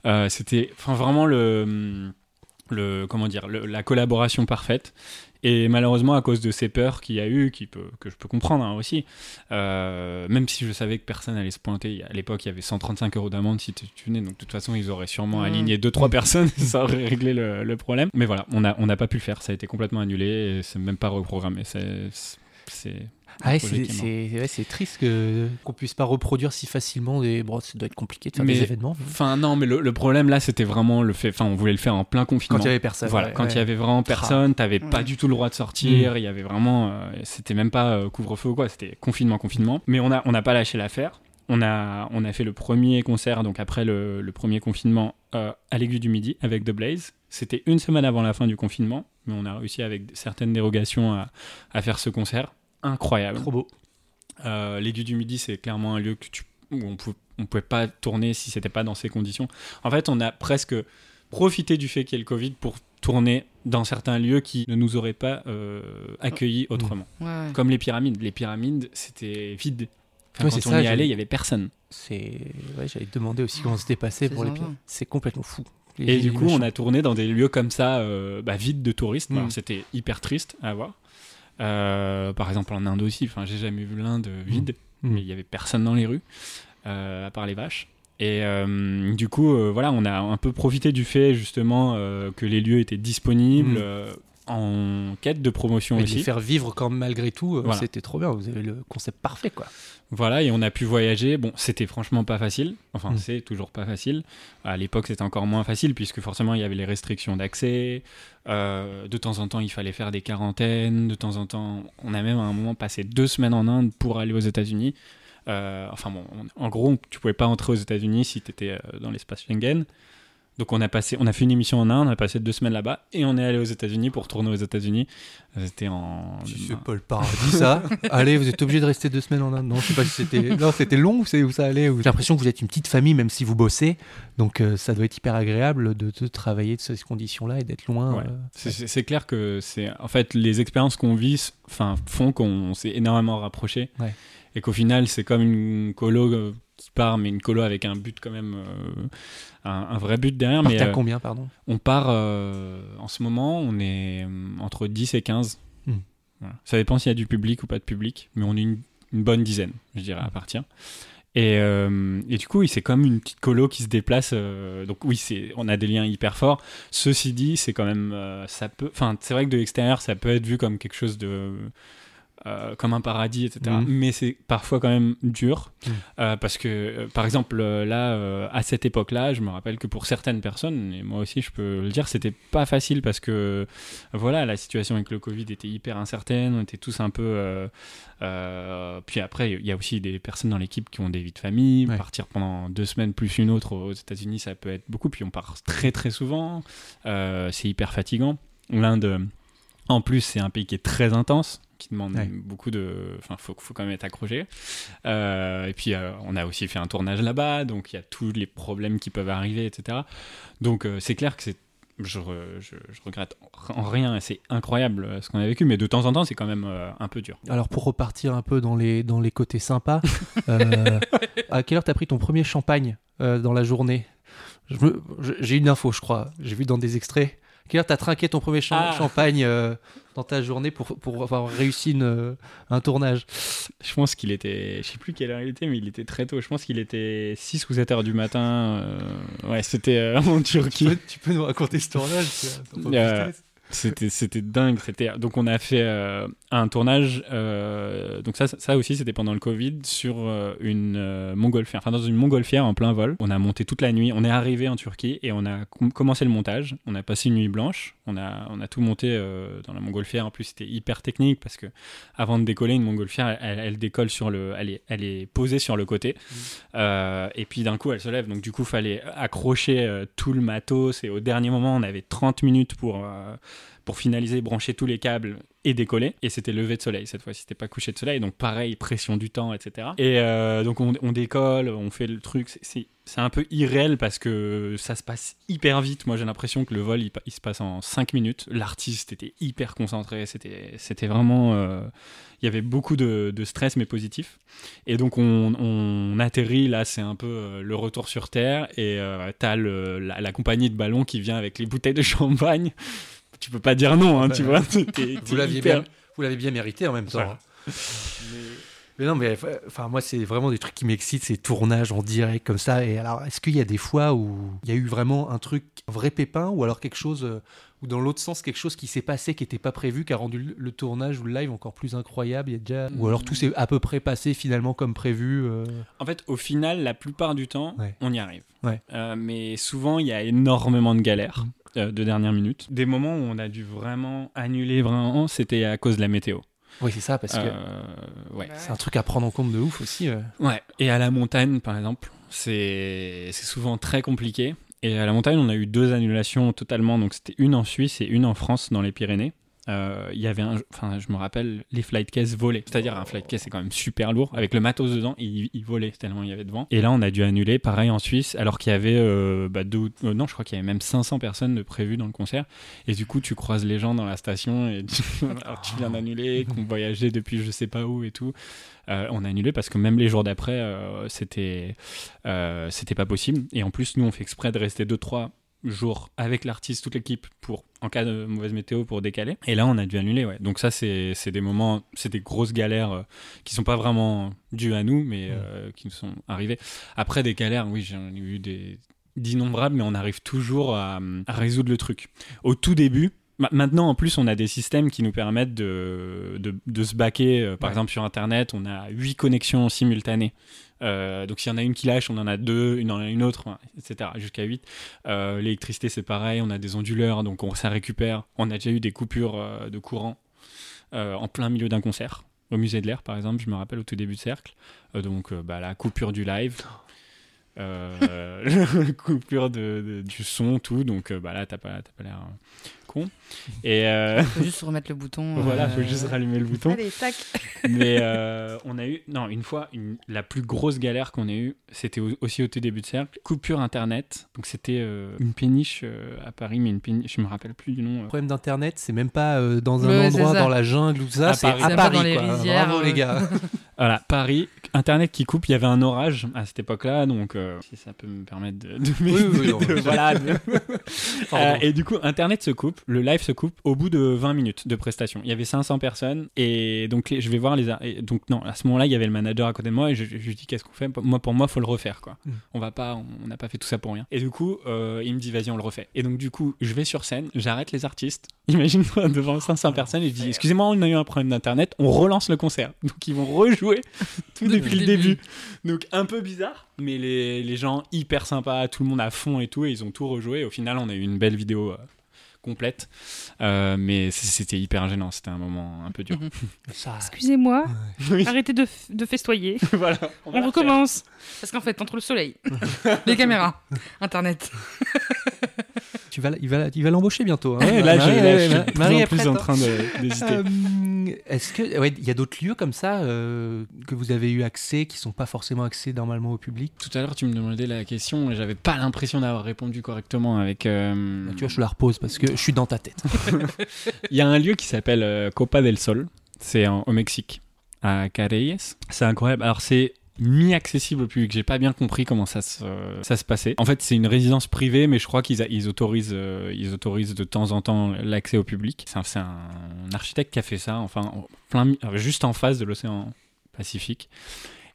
Euh, c'était, enfin, vraiment le, le, comment dire, le- la collaboration parfaite. Et malheureusement, à cause de ces peurs qu'il y a eu, qui peut, que je peux comprendre hein, aussi, euh, même si je savais que personne allait se pointer, à l'époque il y avait 135 euros d'amende si tu, venais, donc de toute façon ils auraient sûrement Mm. aligné 2-3 personnes, ça aurait réglé le, le problème. Mais voilà, on n'a on pas pu le faire, ça a été complètement annulé, et c'est même pas reprogrammé. C'est Ah ouais, c'est ouais, triste que- qu'on puisse pas reproduire si facilement des. Bon, ça doit être compliqué de faire Mais- des événements. Enfin non, mais le, le problème là, c'était vraiment le fait. Enfin, on voulait le faire en plein confinement. Quand il y avait personne. Voilà, ouais, quand il y avait vraiment personne, t'avais pas Ouais. du tout le droit de Mm. sortir. Il y avait vraiment, euh, c'était même pas euh, couvre-feu ou quoi. C'était confinement, confinement. Mais on a, on n'a pas lâché l'affaire. On a, on a fait le premier concert, donc après le, le premier confinement, euh, à l'Aiguille du Midi avec The Blaze. C'était une semaine avant la fin du confinement, mais on a réussi avec certaines dérogations à, à faire ce concert. Incroyable. Trop beau. Euh, L'Aiguille du Midi, c'est clairement un lieu que tu, où on pou- on pouvait pas tourner si c'était pas dans ces conditions. En fait, on a presque profité du fait qu'il y ait le Covid pour tourner dans certains lieux qui ne nous auraient pas euh, accueillis autrement. Ouais, ouais. Comme les pyramides. Les pyramides, c'était vide. Enfin, Ouais, quand c'est on ça, y allait, il y avait personne. C'est. Te demander aussi comment c'était passé pour les pieds. C'est complètement fou. Et du coup, on a tourné dans des lieux comme ça, euh, bah, vides de touristes. Mm. C'était hyper triste à voir. Euh, par exemple, en Inde aussi. Enfin, j'ai jamais vu l'Inde vide, Mm. mais il y avait personne dans les rues, euh, à part les vaches. Et euh, du coup, voilà, on a un peu profité du fait justement que les lieux étaient disponibles Mm. En quête de promotion de aussi. les faire vivre quand malgré tout, euh, Voilà. c'était trop bien. Vous avez le concept parfait, quoi. Voilà, et on a pu voyager. Bon, c'était franchement pas facile. Enfin, Mm. c'est toujours pas facile. À l'époque, c'était encore moins facile puisque forcément, il y avait les restrictions d'accès. Euh, de temps en temps, il fallait faire des quarantaines. De temps en temps, on a même à un moment passé deux semaines en Inde pour aller aux États-Unis. Euh, enfin bon, on- en gros, tu pouvais pas entrer aux États-Unis si tu étais dans l'espace Schengen. Donc on a passé, on a fait une émission en Inde, on a passé deux semaines là-bas et on est allé aux États-Unis pour tourner aux États-Unis. C'était en C'est pas le paradis, ça? Allez, vous êtes obligé de rester deux semaines en Inde. Non, je sais pas si c'était. Non, c'était long ou c'est où ça allait. ou- J'ai l'impression que vous êtes une petite famille, même si vous bossez. Donc, euh, ça doit être hyper agréable de, de travailler de ces conditions-là et d'être loin. Ouais. euh, C'est- clair que c'est en fait les expériences qu'on vit, enfin font qu'on s'est énormément rapproché Ouais. et qu'au final c'est comme une colo euh, part, mais une colo avec un but quand même, euh, un, un vrai but derrière. partez Mais à euh, combien, pardon? on part euh, en ce moment, on est entre 10 et 15. Hmm. Voilà. Ça dépend s'il y a du public ou pas de public, mais on est une, une bonne dizaine, je dirais, à partir. Et, euh, et du coup, oui, c'est comme une petite colo qui se déplace. euh, donc oui, c'est, on a des liens hyper forts. Ceci dit, c'est quand même, euh, ça peut, enfin, c'est vrai que de l'extérieur, ça peut être vu comme quelque chose de, euh, comme un paradis, etc. Mhm. Mais c'est parfois quand même dur Mhm. euh, parce que, euh, par exemple, là, à cette époque-là, je me rappelle que pour certaines personnes, et moi aussi, je peux le dire, c'était pas facile parce que, voilà, la situation avec le Covid était hyper incertaine. On était tous un peu. puis après, il y a aussi des personnes dans l'équipe qui ont des vies de famille. Ouais. Partir pendant deux semaines plus une autre aux États-Unis, ça peut être beaucoup. Puis on part très très souvent. C'est hyper fatigant. L'Inde, en plus, c'est un pays qui est très intense, qui demande Ouais. beaucoup de. Enfin, faut, faut quand même être accroché. Euh, et puis, euh, on a aussi fait un tournage là-bas, donc il y a tous les problèmes qui peuvent arriver, etc. Donc, euh, c'est clair que c'est. Je, re- je, je regrette en rien, c'est incroyable ce qu'on a vécu, mais de temps en temps, c'est quand même un peu dur. Alors, pour repartir un peu dans les, dans les côtés sympas, à quelle heure t'as pris ton premier champagne dans la journée? J'ai une info, je crois. J'ai vu dans des extraits. À quelle heure t'as trinqué ton premier Ah. champagne euh, dans ta journée pour, pour avoir réussi une, euh, un tournage Je pense qu'il était, je sais plus quelle heure il était, mais il était très tôt. Je pense qu'il était 6 ou 7 heures du matin. euh, Ouais, c'était euh, en tu, Turquie. peux, tu peux nous raconter ce tournage Euh, C'était, c'était dingue. C'était donc on a fait un tournage. donc ça, ça aussi c'était pendant le Covid sur une montgolfière, enfin dans une montgolfière en plein vol. On a monté toute la nuit. On est arrivé en Turquie et on a com- commencé le montage. On a passé une nuit blanche. On a on a tout monté euh, dans la montgolfière. En plus c'était hyper technique parce que avant de décoller une montgolfière, elle, elle décolle sur le, elle est elle est posée sur le côté. Euh, et puis d'un coup elle se lève. Donc du coup fallait accrocher euh, tout le matos et au dernier moment on avait 30 minutes pour pour finaliser, brancher tous les câbles et décoller. Et c'était levé de soleil cette fois-ci, c'était pas couché de soleil. Donc pareil, pression du temps, etc. Et euh, donc on, décolle, on fait le truc. c'est- un peu irréel parce que ça se passe hyper vite. Moi j'ai l'impression que le vol il, se passe en 5 minutes. L'artiste était hyper concentré, c'était vraiment... euh, il y avait beaucoup de, stress mais positif. Et donc on, atterrit, là c'est un peu euh, le retour sur Terre et euh, t'as la, compagnie de ballon qui vient avec les bouteilles de champagne. Tu peux pas dire non, hein, tu vois. t'es- t'es Vous hyper- bien, l'avez bien mérité en même temps. Hein. Mais, Mais non, mais enfin, moi, c'est vraiment des trucs qui m'excitent, ces tournages en direct comme ça. Et alors, est-ce qu'il y a des fois où il y a eu vraiment un truc, un vrai pépin, ou alors quelque chose, euh, ou dans l'autre sens, quelque chose qui s'est passé qui n'était pas prévu, qui a rendu le, le tournage ou le live encore plus incroyable? Il y a déjà... Ou alors tout s'est à peu près passé finalement comme prévu euh, En fait, au final, la plupart du temps, Ouais. on y arrive. Ouais. Euh, mais souvent, il y a énormément de galères euh, de dernière minute. Des moments où on a dû vraiment annuler, vraiment, c'était à cause de la météo. Oui, c'est ça, parce que Euh, ouais. c'est un truc à prendre en compte de ouf aussi. euh. Ouais, et à la montagne, par exemple, c'est c'est souvent très compliqué. Et à la montagne, on a eu deux annulations totalement. Donc, c'était une en Suisse et une en France, dans les Pyrénées. Euh, Il y avait un, enfin, je me rappelle, les flight cases volaient. C'est-à-dire, un flight case, c'est quand même super lourd. Avec le matos dedans, il, il volait tellement il y avait de vent. Et là, on a dû annuler, pareil en Suisse, alors qu'il y avait, euh, bah, deux, euh, non, je crois qu'il y avait même 500 personnes de prévues dans le concert. Et du coup, tu croises les gens dans la station et tu, tu viens d'annuler, qu'on voyageait depuis je sais pas où et tout. Euh, on a annulé parce que même les jours d'après, c'était c'était pas possible. Et en plus, nous, on fait exprès de rester 2-3 jours avec l'artiste, toute l'équipe, pour en cas de mauvaise météo, pour décaler. Et là, on a dû annuler, ouais. Donc ça, c'est des moments, c'est des grosses galères euh, qui sont pas vraiment dues à nous, mais euh, qui nous sont arrivées. Après, des galères, oui, j'en ai eu des d'innombrables, mais on arrive toujours à, à résoudre le truc. Au tout début, Maintenant, en plus, on a des systèmes qui nous permettent de, de, de se baquer. Euh, Par Ouais. exemple, sur Internet, on a huit connexions simultanées. Euh, donc, s'il y en a une qui lâche, on en a deux, une, autre, etc. Jusqu'à 8. L'électricité, c'est pareil. On a des onduleurs, donc on, ça récupère. On a déjà eu des coupures euh, de courant euh, en plein milieu d'un concert. Au musée de l'air, par exemple, je me rappelle au tout début de cercle. Euh, donc, euh, bah, la coupure du live. Euh, coupure de, de- du son, tout. Donc, euh, bah, là, t'as pas, t'as pas l'air euh, con. Et euh, Faut juste remettre le bouton. voilà, euh, faut juste rallumer le bouton. Allez, tac. Mais euh, on a eu, non, une fois, une- la plus grosse galère qu'on ait eue, c'était au- aussi au tout début de cercle, coupure internet. Donc c'était euh, une péniche euh, à Paris, mais une péniche, je me rappelle plus du nom. euh. Le problème d'internet, c'est même pas euh, dans un Ouais, endroit dans la jungle ou ça, À c'est Paris. à Paris. dans les quoi. rizières, Bravo euh. les gars. Voilà, Paris, internet qui coupe, il y avait un orage à cette époque-là, donc euh, si ça peut me permettre de, de Oui, oui, oui, de- non, de- mais- voilà, de- Pardon. Euh, et du coup, Internet se coupe, le live se coupe au bout de 20 minutes de prestation. Il y avait 500 personnes et donc je vais voir les. et donc non, à ce moment-là, il y avait le manager à côté de moi et je, je lui dis qu'est-ce qu'on fait? Moi, pour moi, faut le refaire quoi. Mm. On va pas, on n'a pas fait tout ça pour rien. Et du coup, euh, il me dit vas-y, on le refait. Et donc du coup, je vais sur scène, j'arrête les artistes. Imagine-toi devant 500 personnes et je dis excusez-moi, on a eu un problème d'internet, on relance le concert. Donc ils vont rejouer tout depuis le début. Donc un peu bizarre, mais les, les gens hyper sympas, tout le monde à fond et tout, et ils ont tout rejoué. Au final, on a eu une belle vidéo euh, complète, Euh, mais c'était hyper gênant. C'était un moment un peu dur. Ça, Excusez-moi, Oui. arrêtez de, f- de festoyer. voilà. On, la recommence. Parce qu'en fait, entre le soleil, les caméras, Internet. Tu vas, il va, il va l'embaucher bientôt. hein. Ouais, là, Marie, je, là, suis plus en est plus prête, en hein. train de- d'hésiter. Euh, Est-ce que ouais, il y a d'autres lieux comme ça euh, que vous avez eu accès qui sont pas forcément accès normalement au public? Tout à l'heure, tu me demandais la question et j'avais pas l'impression d'avoir répondu correctement avec. euh, Bah, Tu vois, je te la repose parce que je suis dans ta tête. Il y a un lieu qui s'appelle euh, Copa del Sol. C'est au Mexique, à Careyes. C'est incroyable. Alors, c'est mi-accessible au public. J'ai pas bien compris comment ça se, ça se passait. En fait, c'est une résidence privée, mais je crois qu'ils ils autorisent, euh, autorisent de temps en temps l'accès au public. C'est un, un architecte qui a fait ça, enfin, en plein, euh, juste en face de l'océan Pacifique.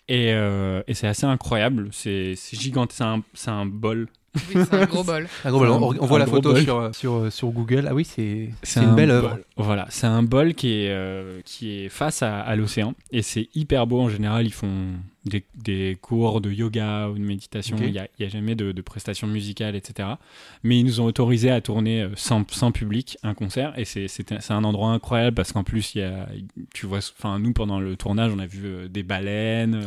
Et, euh, et c'est assez incroyable. C'est gigantesque. C'est un bol. Oui, c'est un gros bol. Ah, gros, bah, on, on voit Un la photo bol. sur, sur, sur Google. Ah oui, c'est c'est un une belle bol. œuvre. Voilà, c'est un bol qui est, euh, qui est face à, à l'océan et c'est hyper beau. En général, ils font des, des cours de yoga ou de méditation. Il n'y a, il y a jamais de, de prestations musicales, etc. Mais ils nous ont autorisé à tourner euh, sans, sans public un concert et c'est c'est un- c'est un endroit incroyable parce qu'en plus, il y a, tu vois, enfin, nous pendant le tournage, on a vu euh, des baleines. euh,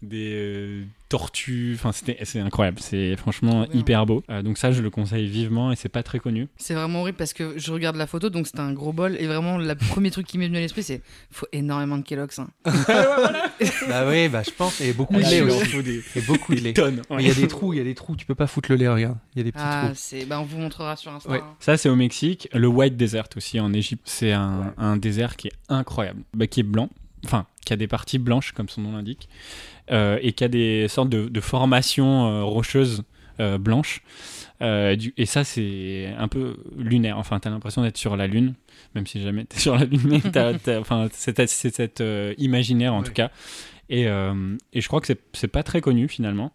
des euh, tortues, enfin c'était c'est incroyable, c'est franchement bien. hyper beau. Euh, donc ça je le conseille vivement et c'est pas très connu. C'est vraiment horrible parce que je regarde la photo, donc c'est un gros bol. Et vraiment, le premier truc qui m'est venu à l'esprit, c'est faut énormément de Kellogg's. hein. Bah oui, bah je pense. Et beaucoup de lait aussi. Et beaucoup de lait. tonnes. Il y a des trous, il y a des trous. Tu peux pas foutre le lait, regarde. Il y a des petits Ah, trous. c'est. Bah, on vous montrera sur Insta. Ouais. hein. Ça, c'est au Mexique. Le White Desert aussi en Égypte. C'est un, un désert qui est incroyable, Bah, qui est blanc, enfin, qui a des parties blanches, comme son nom l'indique, et qui a des sortes de, de formations euh, rocheuses euh, blanche. Euh, du- et ça, c'est un peu lunaire. Enfin, t'as l'impression d'être sur la Lune, même si jamais t'es sur la Lune, mais t'as, t'as- enfin, c'est, cette euh, imaginaire en Ouais. tout cas. Et, euh, et je crois que c'est, c'est pas très connu finalement.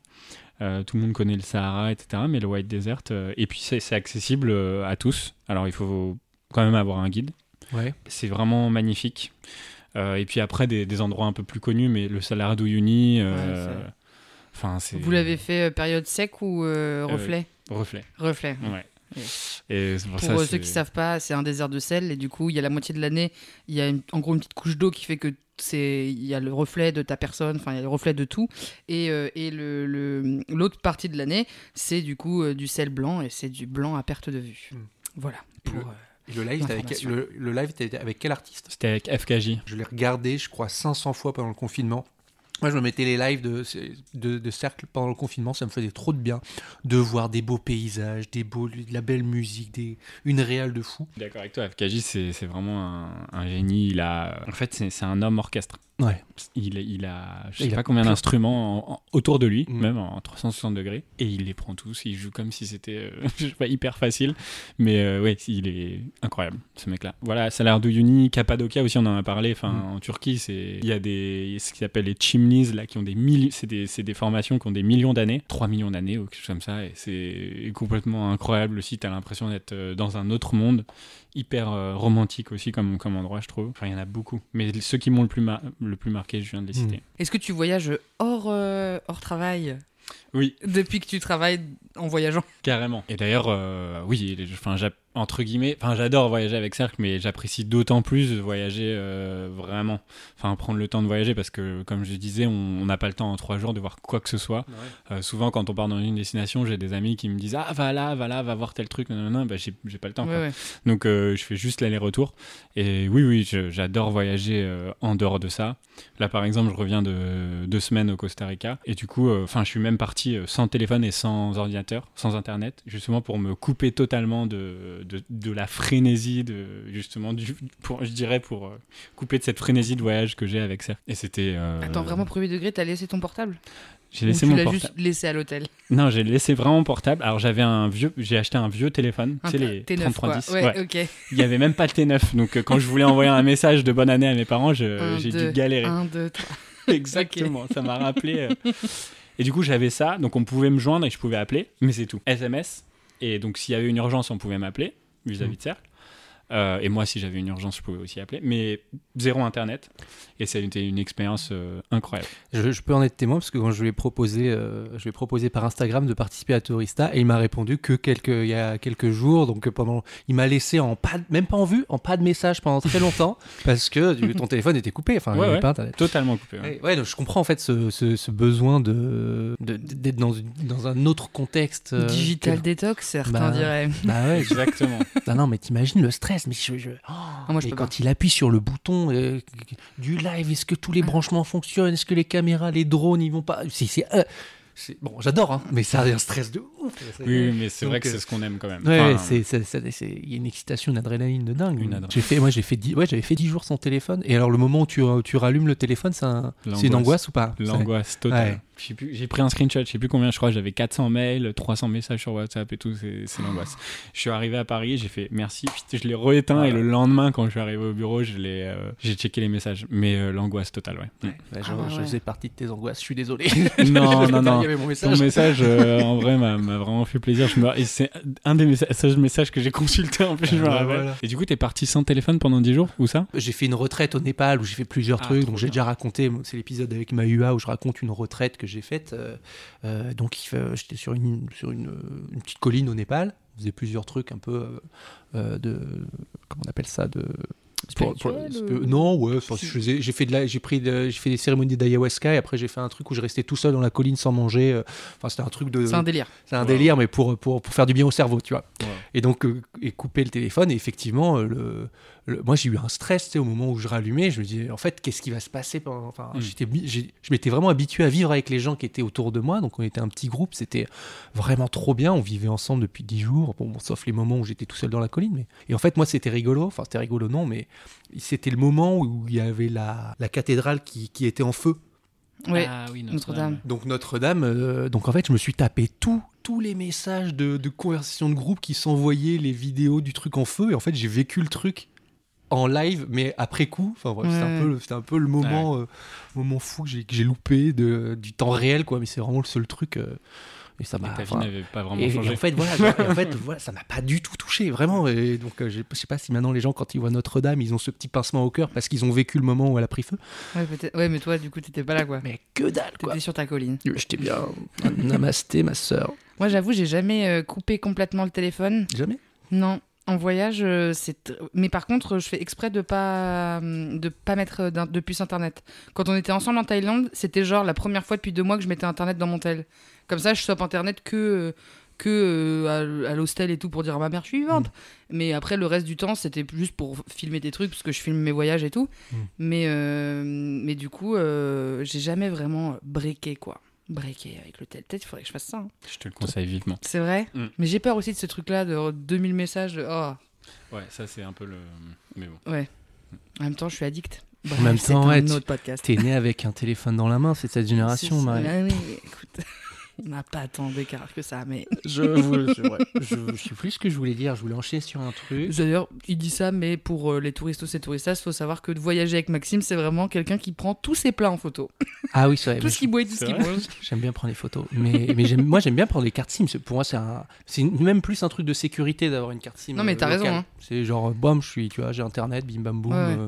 Euh, tout le monde connaît le Sahara, etc. Mais le White Desert, euh, et puis c'est, c'est accessible euh, à tous. Alors il faut quand même avoir un guide. Ouais. C'est vraiment magnifique. Euh, et puis après, des, des endroits un peu plus connus, mais le Salar d'Uyuni. euh, Ouais, c'est- Enfin, c'est. Vous l'avez fait euh, période sec ou euh, reflet Reflet. Reflet. Ouais. Et pour, Pour ça, c'est- ceux qui savent pas, c'est un désert de sel et du coup, il y a la moitié de l'année, il y a une- en gros une petite couche d'eau qui fait que c'est il y a le reflet de ta personne, enfin il y a le reflet de tout et, euh, et le le- l'autre partie de l'année, c'est du coup euh, du sel blanc et c'est du blanc à perte de vue. Mm. Voilà. Pour, le- euh, le live, avec, le, le live était avec quel artiste C'était avec FKJ. Je l'ai regardé, je crois, 500 fois pendant le confinement. Moi, je me mettais les lives de, de, de cercle pendant le confinement, ça me faisait trop de bien de voir des beaux paysages, des beaux, de la belle musique, des, une réale de fou. D'accord avec toi, FKJ, c'est c'est vraiment un, un génie. Il a, en fait, c'est c'est un homme orchestre. Ouais. Il, il a, je sais Il a pas combien d'instruments en- en- autour de lui, Mm. même en 360 degrés, et il les prend tous. Il joue comme si c'était, euh, je sais pas, hyper facile, mais euh, ouais, il est incroyable, ce mec-là. Voilà, Salar d'Uyuni, Cappadocia aussi, on en a parlé. Enfin, Mm. en Turquie, c'est, il y a des, ce qu'ils appellent les chimneys là, qui ont des milliers, c'est des, des formations qui ont des millions d'années, 3 millions d'années ou quelque chose comme ça, et c'est complètement incroyable aussi. T'as l'impression d'être euh, dans un autre monde hyper euh, romantique aussi comme, comme endroit, je trouve. Enfin, il y en a beaucoup. Mais ceux qui m'ont le plus, mar- le plus marqué, je viens de les Mm. citer. Est-ce que tu voyages hors euh, hors travail? Oui, depuis que tu travailles en voyageant carrément. Et d'ailleurs, euh, oui, les- enfin, j'a- entre guillemets, enfin, j'adore voyager avec Cercle, mais j'apprécie d'autant plus de voyager euh, vraiment. Enfin, prendre le temps de voyager parce que, comme je disais, on on n'a pas le temps en trois jours de voir quoi que ce soit. Euh, souvent, quand on part dans une destination, j'ai des amis qui me disent Ah, va là, va là, va voir tel truc. Non, non, non, bah, j'ai pas le temps. Ouais, quoi. ouais. Donc euh, je fais juste l'aller-retour. Et oui, oui, j'adore voyager euh, en dehors de ça. Là, par exemple, je reviens de deux semaines au Costa Rica. Et du coup, euh, enfin, je suis même parti euh, sans téléphone et sans ordinateur, sans Internet, justement pour me couper totalement de, de, de la frénésie, de, justement, du, pour, je dirais, pour euh, couper de cette frénésie de voyage que j'ai avec ça. Et c'était... euh, Attends, vraiment premier degré, t'as laissé ton portable? J'ai Ou laissé tu mon l'as portable. juste laissé à l'hôtel? Non, j'ai laissé vraiment portable. Alors j'avais un vieux, j'ai acheté un vieux téléphone, Un tu sais T- les T9 quoi. 3310. Ouais, Ouais. Il n'y avait même pas le T9. Donc, quand je voulais envoyer un message de bonne année à mes parents, j'ai dû galérer. Un, deux, trois. Exactement. Ça m'a rappelé. euh. Et du coup, j'avais ça. Donc, on pouvait me joindre et je pouvais appeler. Mais c'est tout. SMS. Et donc, s'il y avait une urgence, on pouvait m'appeler vis-à-vis de Cercle. Euh, et moi, si j'avais une urgence, je pouvais aussi appeler. Mais zéro Internet. Et ça a été une expérience euh, incroyable. Je, je peux en être témoin parce que quand je lui ai proposé, euh, je lui ai proposé par Instagram de participer à Tourista et il m'a répondu que quelques, il y a quelques jours. Donc euh, pendant, il m'a laissé en pas, même pas en vue, en pas de message pendant très longtemps parce que du- ton téléphone était coupé. Enfin, Ouais, avait ouais. pas Internet. Totalement coupé. ouais. Donc je comprends en fait ce, ce- ce besoin de de- d'être dans, une- dans un autre contexte. euh, Digital que- détox, certains Bah, diraient. Bah ouais, Exactement. non, non, mais t'imagines le stress. Mais je, je- oh, Ah, moi, je et peux quand il appuie sur le bouton euh, du live, est-ce que tous les branchements fonctionnent? Est-ce que les caméras, les drones, ils vont pas? Si c'est euh, c'est- bon, j'adore, hein, mais ça a un stress de ouf. Oui, mais c'est vrai que euh, c'est ce qu'on aime quand même. Ouais, il y a une excitation, une adrénaline de dingue. Une adrénaline. J'ai fait, moi, j'ai fait, dix- ouais, j'avais fait 10 jours sans téléphone. Et alors, le moment où tu, tu rallumes le téléphone, c'est, un- c'est une angoisse ou pas? L'angoisse totale. J'ai pris un screenshot, je sais plus combien, je crois, j'avais 400 mails, 300 messages sur WhatsApp et tout, c'est l'angoisse. Je suis arrivé à Paris, j'ai fait merci, Putain, je l'ai rééteint et le lendemain, quand je suis arrivé au bureau, euh, j'ai checké les messages. Mais euh, l'angoisse totale, ouais. Ouais, je, Ah ouais, je ouais. faisais partie de tes angoisses, je suis désolé. Non, non, non. Mon Ton message. message, euh, en vrai, m'a vraiment fait plaisir. Me... C'est un des messages, messages que j'ai consulté en plus, je me Ah, rappelle. voilà. Et du coup, t'es parti sans téléphone pendant 10 jours Où ça? J'ai fait une retraite au Népal où j'ai fait plusieurs Ah, trucs. Donc j'ai déjà raconté, c'est l'épisode avec Mahua où je raconte une retraite que j'ai faite. euh, euh, donc il fait- j'étais sur, une, sur une, une petite colline au Népal. On faisait plusieurs trucs un peu euh, de. Comment on appelle ça de, pour- pour- ou- non, ouais, enfin, je faisais- j'ai fait de la, j'ai pris, de- j'ai fait des cérémonies d'ayahuasca et après j'ai fait un truc où je restais tout seul dans la colline sans manger. Enfin, c'était un truc de. C'est un délire. C'est un délire, mais pour, pour, pour faire du bien au cerveau, tu vois. Et donc, euh, et couper le téléphone, et effectivement, euh, le, le- moi j'ai eu un stress, au moment où je rallumais, je me disais, en fait, qu'est-ce qui va se passer pendant... Enfin, Mm. j'étais, je m'étais vraiment habitué à vivre avec les gens qui étaient autour de moi, donc on était un petit groupe, c'était vraiment trop bien, on vivait ensemble depuis 10 jours, bon, bon, sauf les moments où j'étais tout seul dans la colline. Mais... Et en fait, moi, c'était rigolo, enfin, c'était rigolo, non, mais c'était le moment où il y avait la, la cathédrale qui, qui était en feu. Ouais, Ah oui, Notre-Dame. Donc Notre-Dame, euh, donc en fait, je me suis tapé tout, tous les messages de, de conversation de groupe qui s'envoyaient, les vidéos du truc en feu, et en fait, j'ai vécu le truc en live, mais après coup. Enfin, c'était un peu, le- c'était un peu le moment, euh, moment fou que j'ai, que j'ai loupé de, du temps réel, quoi. Mais c'est vraiment le seul truc. euh, et ça Et m'a. ta vie n'avait pas vraiment et, en fait, voilà, en fait, voilà, ça m'a pas du tout touché, vraiment. Et donc, euh, je sais pas si maintenant les gens, quand ils voient Notre-Dame, ils ont ce petit pincement au cœur parce qu'ils ont vécu le moment où elle a pris feu. Ouais, peut-être- ouais, mais toi, du coup, t'étais pas là, quoi. Mais que dalle, quoi. T'étais sur ta colline. J'étais bien. Namasté, ma sœur. Moi, j'avoue, j'ai jamais euh, coupé complètement le téléphone. Jamais? Non. En voyage, euh, c'est. Mais par contre, je fais exprès de pas hum, de pas mettre euh, de puce internet. Quand on était ensemble en Thaïlande, c'était genre la première fois depuis deux mois que je mettais internet dans mon tel. Comme ça, je stoppe internet que euh, que euh, à, l'hostel et tout pour dire à ma mère je suis vivante. Mais après, le reste du temps, c'était juste pour filmer des trucs parce que je filme mes voyages et tout. Mm. Mais euh, mais du coup, euh, j'ai jamais vraiment breaké quoi. Breaké avec le tel. Peut-être il faudrait que je fasse ça. hein. Je te le conseille vivement. C'est vrai? Mm. Mais j'ai peur aussi de ce truc-là de 2000 messages. De... Oh. Ouais, ça c'est un peu le. Mais bon. Ouais. En même temps, je suis addict. En même temps, un ouais, tu- autre podcast. T'es né avec un téléphone dans la main, c'est cette génération, Marie. Ah oui, écoute, on n'a pas tant d'écart que ça, mais Je, vous- je, je sais plus ce que je voulais dire. Je voulais enchaîner sur un truc. d'ailleurs, il dit ça, mais pour euh, les touristos et touristas, il faut savoir que de voyager avec Maxime, c'est vraiment quelqu'un qui prend tous ses plats en photo, Ah oui, c'est vrai. tout ce qu'il boit et tout ce qu'il mange. J'aime bien prendre les photos. Mais, mais j'aime- moi, j'aime bien prendre les cartes SIM. Pour moi, c'est un, même plus un truc de sécurité d'avoir une carte SIM. Non, mais euh, t'as raison, locale. hein. C'est genre, euh, bam, je suis, tu vois, j'ai internet, bim bam boum. Ouais, euh,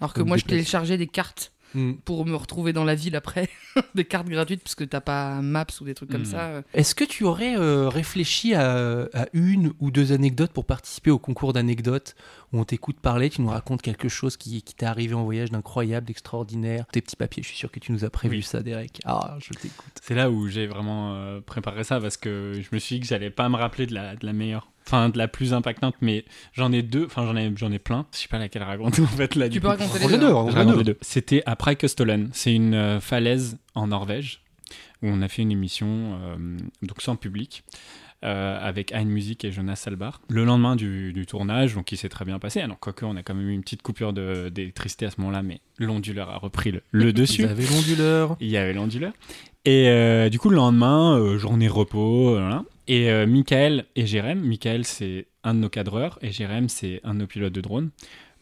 Alors que moi, des je téléchargeais des cartes hmm. pour me retrouver dans la ville après, des cartes gratuites parce que t'as pas Maps ou des trucs comme Mm. ça. euh. Est-ce que tu aurais euh, réfléchi à, à une ou deux anecdotes pour participer au concours d'anecdotes où on t'écoute parler, tu nous racontes quelque chose qui, qui t'est arrivé en voyage d'incroyable, d'extraordinaire? Tes petits papiers, je suis sûr que tu nous as prévu Oui. ça, Derek. Ah, je t'écoute. C'est là où j'ai vraiment euh, préparé ça parce que je me suis dit que j'allais pas me rappeler de la, de la meilleure, enfin de la plus impactante, mais j'en ai deux, enfin j'en ai, j'en ai plein. Je sais pas laquelle raconter en fait là. Tu peux coup. raconter les raconte deux. les deux. C'était à Preikestolen. C'est une euh, falaise en Norvège où on a fait une émission euh, donc sans public. Euh, avec Anne Music et Jonas Salbar. Le lendemain du, du tournage, donc il s'est très bien passé. Alors, quoique, on a quand même eu une petite coupure d'électricité à ce moment-là, mais l'onduleur a repris le, le dessus. Vous avez l'onduleur. Il y avait l'onduleur. Et euh, du coup, le lendemain, euh, journée repos, voilà. Et Michael et Jérém, Michael c'est un de nos cadreurs et Jérém c'est un de nos pilotes de drone,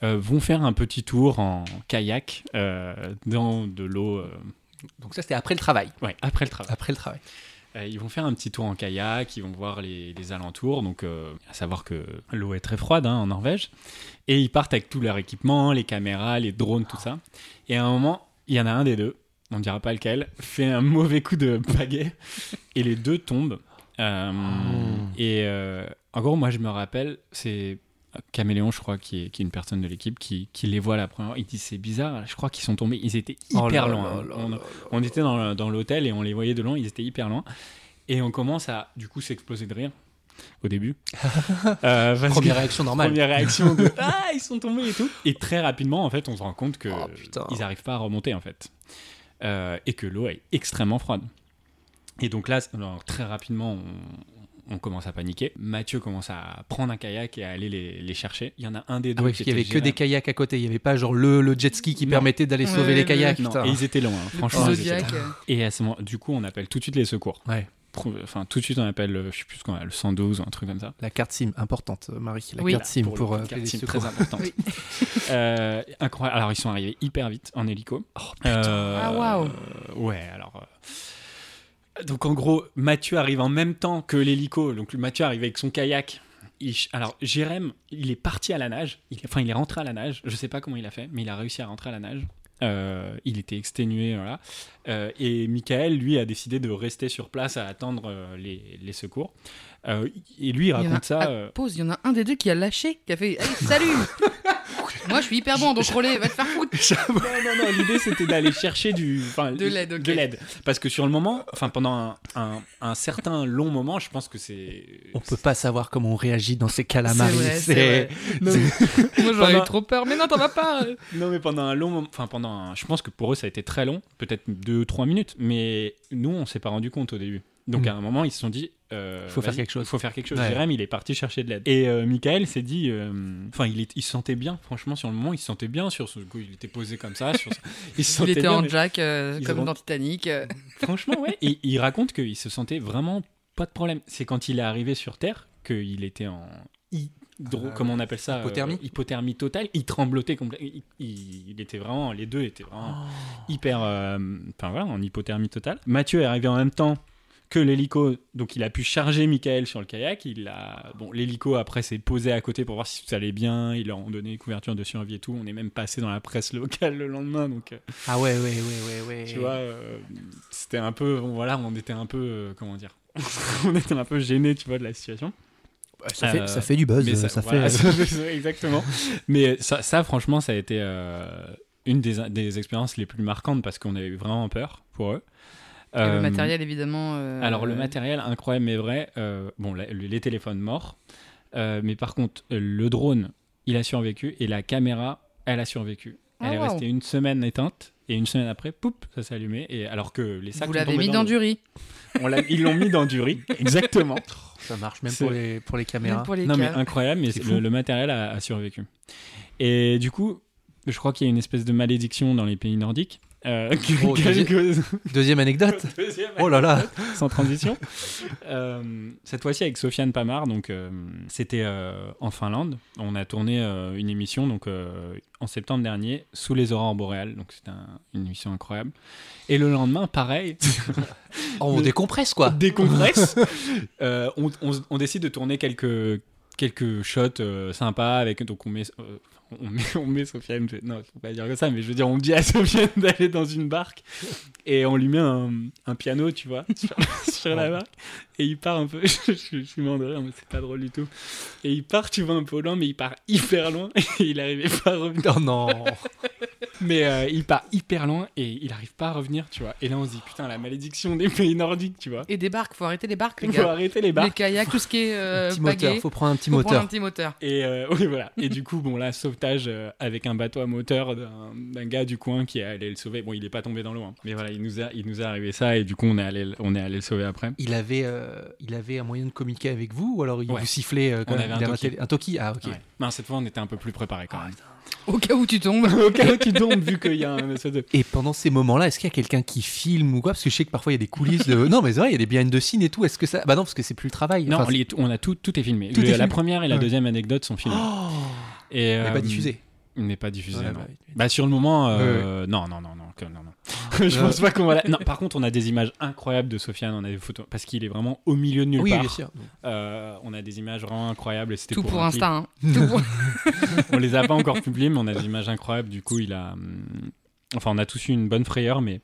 vont faire un petit tour en kayak dans de l'eau. Donc ça, c'était après le travail. ouais, après le travail. Après le travail. Euh, ils vont faire un petit tour en kayak, ils vont voir les, les alentours, donc euh, à savoir que l'eau est très froide hein, en Norvège, et ils partent avec tout leur équipement, les caméras, les drones, tout ça. Et à un moment, il y en a un des deux, on ne dira pas lequel, fait un mauvais coup de baguette, et les deux tombent. Euh, Et euh, en gros, moi je me rappelle, c'est Caméléon, je crois, qui est, qui est une personne de l'équipe, qui, qui les voit la première fois. Il dit c'est bizarre, je crois qu'ils sont tombés, ils étaient hyper Oh loin. là là On- était dans, dans l'hôtel et on les voyait de loin, ils étaient hyper loin. Et on commence à, du coup, s'exploser de rire au début. Euh, Première que- réaction normale. Première réaction de Ah, ils sont tombés et tout. Et très rapidement, en fait, on se rend compte que Oh, ils n'arrivent pas à remonter, en fait. Euh, et que l'eau est extrêmement froide. Et donc là, alors, très rapidement, on, on commence à paniquer. Mathieu commence à prendre un kayak et à aller les, les chercher. Il y en a un des deux Ah oui, qui qu'il y avait que des kayaks à côté. Il n'y avait pas genre le, le jet ski qui Non. permettait d'aller Ouais, sauver les le- kayaks. Non, et ils étaient loin, hein. Franchement. étaient. Et à ce moment, du coup, on appelle tout de suite les secours. Ouais. Enfin, tout de suite, on appelle, euh, je sais plus ce qu'on a, le 112 ou un truc comme ça. La carte SIM, importante, euh, Marie. La Oui. carte SIM Pour pour, le euh, coup, appeler les carte SIM, secours. très importante. Oui. Euh, incroyable. Alors, ils sont arrivés hyper vite en hélico. Euh, Ah, waouh. ouais, alors. Donc, en gros, Mathieu arrive en même temps que l'hélico. Donc, Mathieu arrive avec son kayak. Il alors, Jérém, il est parti à la nage. Il, enfin, il est rentré à la nage. Je sais pas comment il a fait, mais il a réussi à rentrer à la nage. Euh, il était exténué, voilà. Euh, et Michael, lui, a décidé de rester sur place à attendre euh, les, les secours. Et lui, il Il y en a- raconte ça. Pause, il y en a un des deux qui a lâché, qui a fait Hey, Salut Moi je suis hyper bon, donc relais, va te faire foutre non, non, non, l'idée c'était d'aller chercher du, De l'aide, ok. de l'aide. Parce que sur le moment, enfin pendant un, un- un certain long moment, je pense que c'est. On peut pas savoir comment on réagit dans ces cas-là, C'est Marie. Moi j'aurais Pendant- eu trop peur, mais non, t'en vas pas non, mais pendant un long moment, enfin pendant, un- je pense que pour eux ça a été très long, peut-être 2-3 minutes, mais nous on s'est pas rendu compte au début. Donc Mm. à un moment ils se sont dit, euh, Faut faire quelque chose. Faut faire quelque chose. Ouais. Jérém, il est parti chercher de l'aide. Et euh, Michael s'est dit, euh, enfin, il, est- il se sentait bien. Franchement, sur le moment, il se sentait bien. Sur ce coup, il était posé comme ça. Sur ce- il se Il était bien, en jack, euh, comme auront- dans Titanic. Franchement, ouais. Et il raconte qu'il se sentait vraiment pas de problème. C'est quand il est arrivé sur Terre qu'il était en hydro, Euh, comment on appelle ça euh, hypothermie Hypothermie totale. Il tremblotait complètement. Il, il- il était vraiment, les deux étaient vraiment hyper, euh, enfin voilà, en hypothermie totale. Mathieu est arrivé en même temps que l'hélico, donc il a pu charger Michael sur le kayak. Il a, bon, l'hélico après s'est posé à côté pour voir si tout allait bien. Ils leur ont donné couverture de survie et tout. On est même passé dans la presse locale le lendemain, donc. euh, Ah ouais, ouais, ouais, ouais, ouais. tu vois, euh, c'était un peu, bon, voilà, on était un peu, euh, comment dire, on était un peu gênés, tu vois, de la situation. Ça, Euh, fait, ça fait du buzz. mais ça, ça, fait. ça exactement. Mais ça, ça, franchement, ça a été une des, des expériences les plus marquantes parce qu'on avait eu vraiment peur pour eux. Et le Euh, matériel, évidemment. euh, alors le matériel incroyable mais vrai, euh, bon la- les téléphones morts, Euh, mais par contre le drone il a survécu et la caméra elle a survécu. Elle Ah, est wow. restée une semaine éteinte et une semaine après, poup, ça s'est allumé et alors que les sacs Vous l'avez mis dans l'eau. du riz. On l'a- ils l'ont mis dans du riz, exactement. Ça marche même pour les, pour les caméras. Même pour les Non mais incroyable, mais le, le matériel a, a survécu. Et du coup, je crois qu'il y a une espèce de malédiction dans les pays nordiques. Euh, Oh, deuxi- Deuxième anecdote. Deuxième Oh là là. sans transition. Euh, cette fois-ci avec Sofiane Pamar, donc euh, c'était euh, en Finlande. On a tourné euh, une émission donc euh, en septembre dernier sous les aurores boréales, donc c'était un- une émission incroyable. Et le lendemain, pareil, on décompresse quoi. décompresse. Euh, on, on- on décide de tourner quelques quelques shots euh, sympas avec donc on met euh, on met, on met Sofiane je- non faut pas dire comme ça mais je veux dire on dit à Sofiane d'aller dans une barque et on lui met un, un piano tu vois sur, sur la barque et il part un peu je, je suis mort de rire mais c'est pas drôle du tout et il part tu vois un peu loin mais il part hyper loin et il arrivait pas à revenir Oh non. mais euh, il part hyper loin et il arrive pas à revenir tu vois et là on se dit putain la malédiction des pays nordiques tu vois Et des barques, faut arrêter les barques, les il faut gars. arrêter les Les barques kayaks, tout ce qui est euh, petit moteur. Faut prendre un petit Faut prendre moteur. un petit moteur. Et euh, oui, voilà. Et du coup, bon, là, sauvetage euh, avec un bateau à moteur d'un gars du coin qui est allé le sauver. Bon, il est pas tombé dans l'eau, hein. mais voilà, il nous a, il nous a arrivé ça et du coup, on est allé, le- on est allé le sauver après. Il avait, euh, il avait un moyen de communiquer avec vous ou alors il Ouais. vous sifflait euh, quand On avait Il un avait toki. télé- un toki? Ah ok. Ouais. Non, cette fois, on était un peu plus préparé quand Ah, même. Au cas où tu tombes. Au cas où tu tombes, vu qu'il y a un. Et pendant ces moments-là, est-ce qu'il y a quelqu'un qui filme ou quoi? Parce que je sais que parfois il y a des coulisses de. non, mais c'est vrai, il y a des behind the scenes et tout. Est-ce que ça. Bah non, parce que c'est plus le travail. Non, Enfin, on, a tout, tout est filmé. Tout Le- est la première et la Ouais. deuxième anecdote sont filmées. Oh et euh, pas diffusé. Il n'est pas diffusé. Ouais, non. bah, Bah, sur le moment, euh, non, non, non, non, non, non. je pense pas qu'on va. la- Non, par contre, on a des images incroyables de Sofiane. On a des photos parce qu'il est vraiment au milieu de nulle Oui, part. bien sûr. Euh, on a des images vraiment incroyables et c'était Tout pour clip. Insta. Hein. Tout pour- On les a pas encore publiées, mais on a des images incroyables. Du coup, il a. hum, Enfin, on a tous eu une bonne frayeur, mais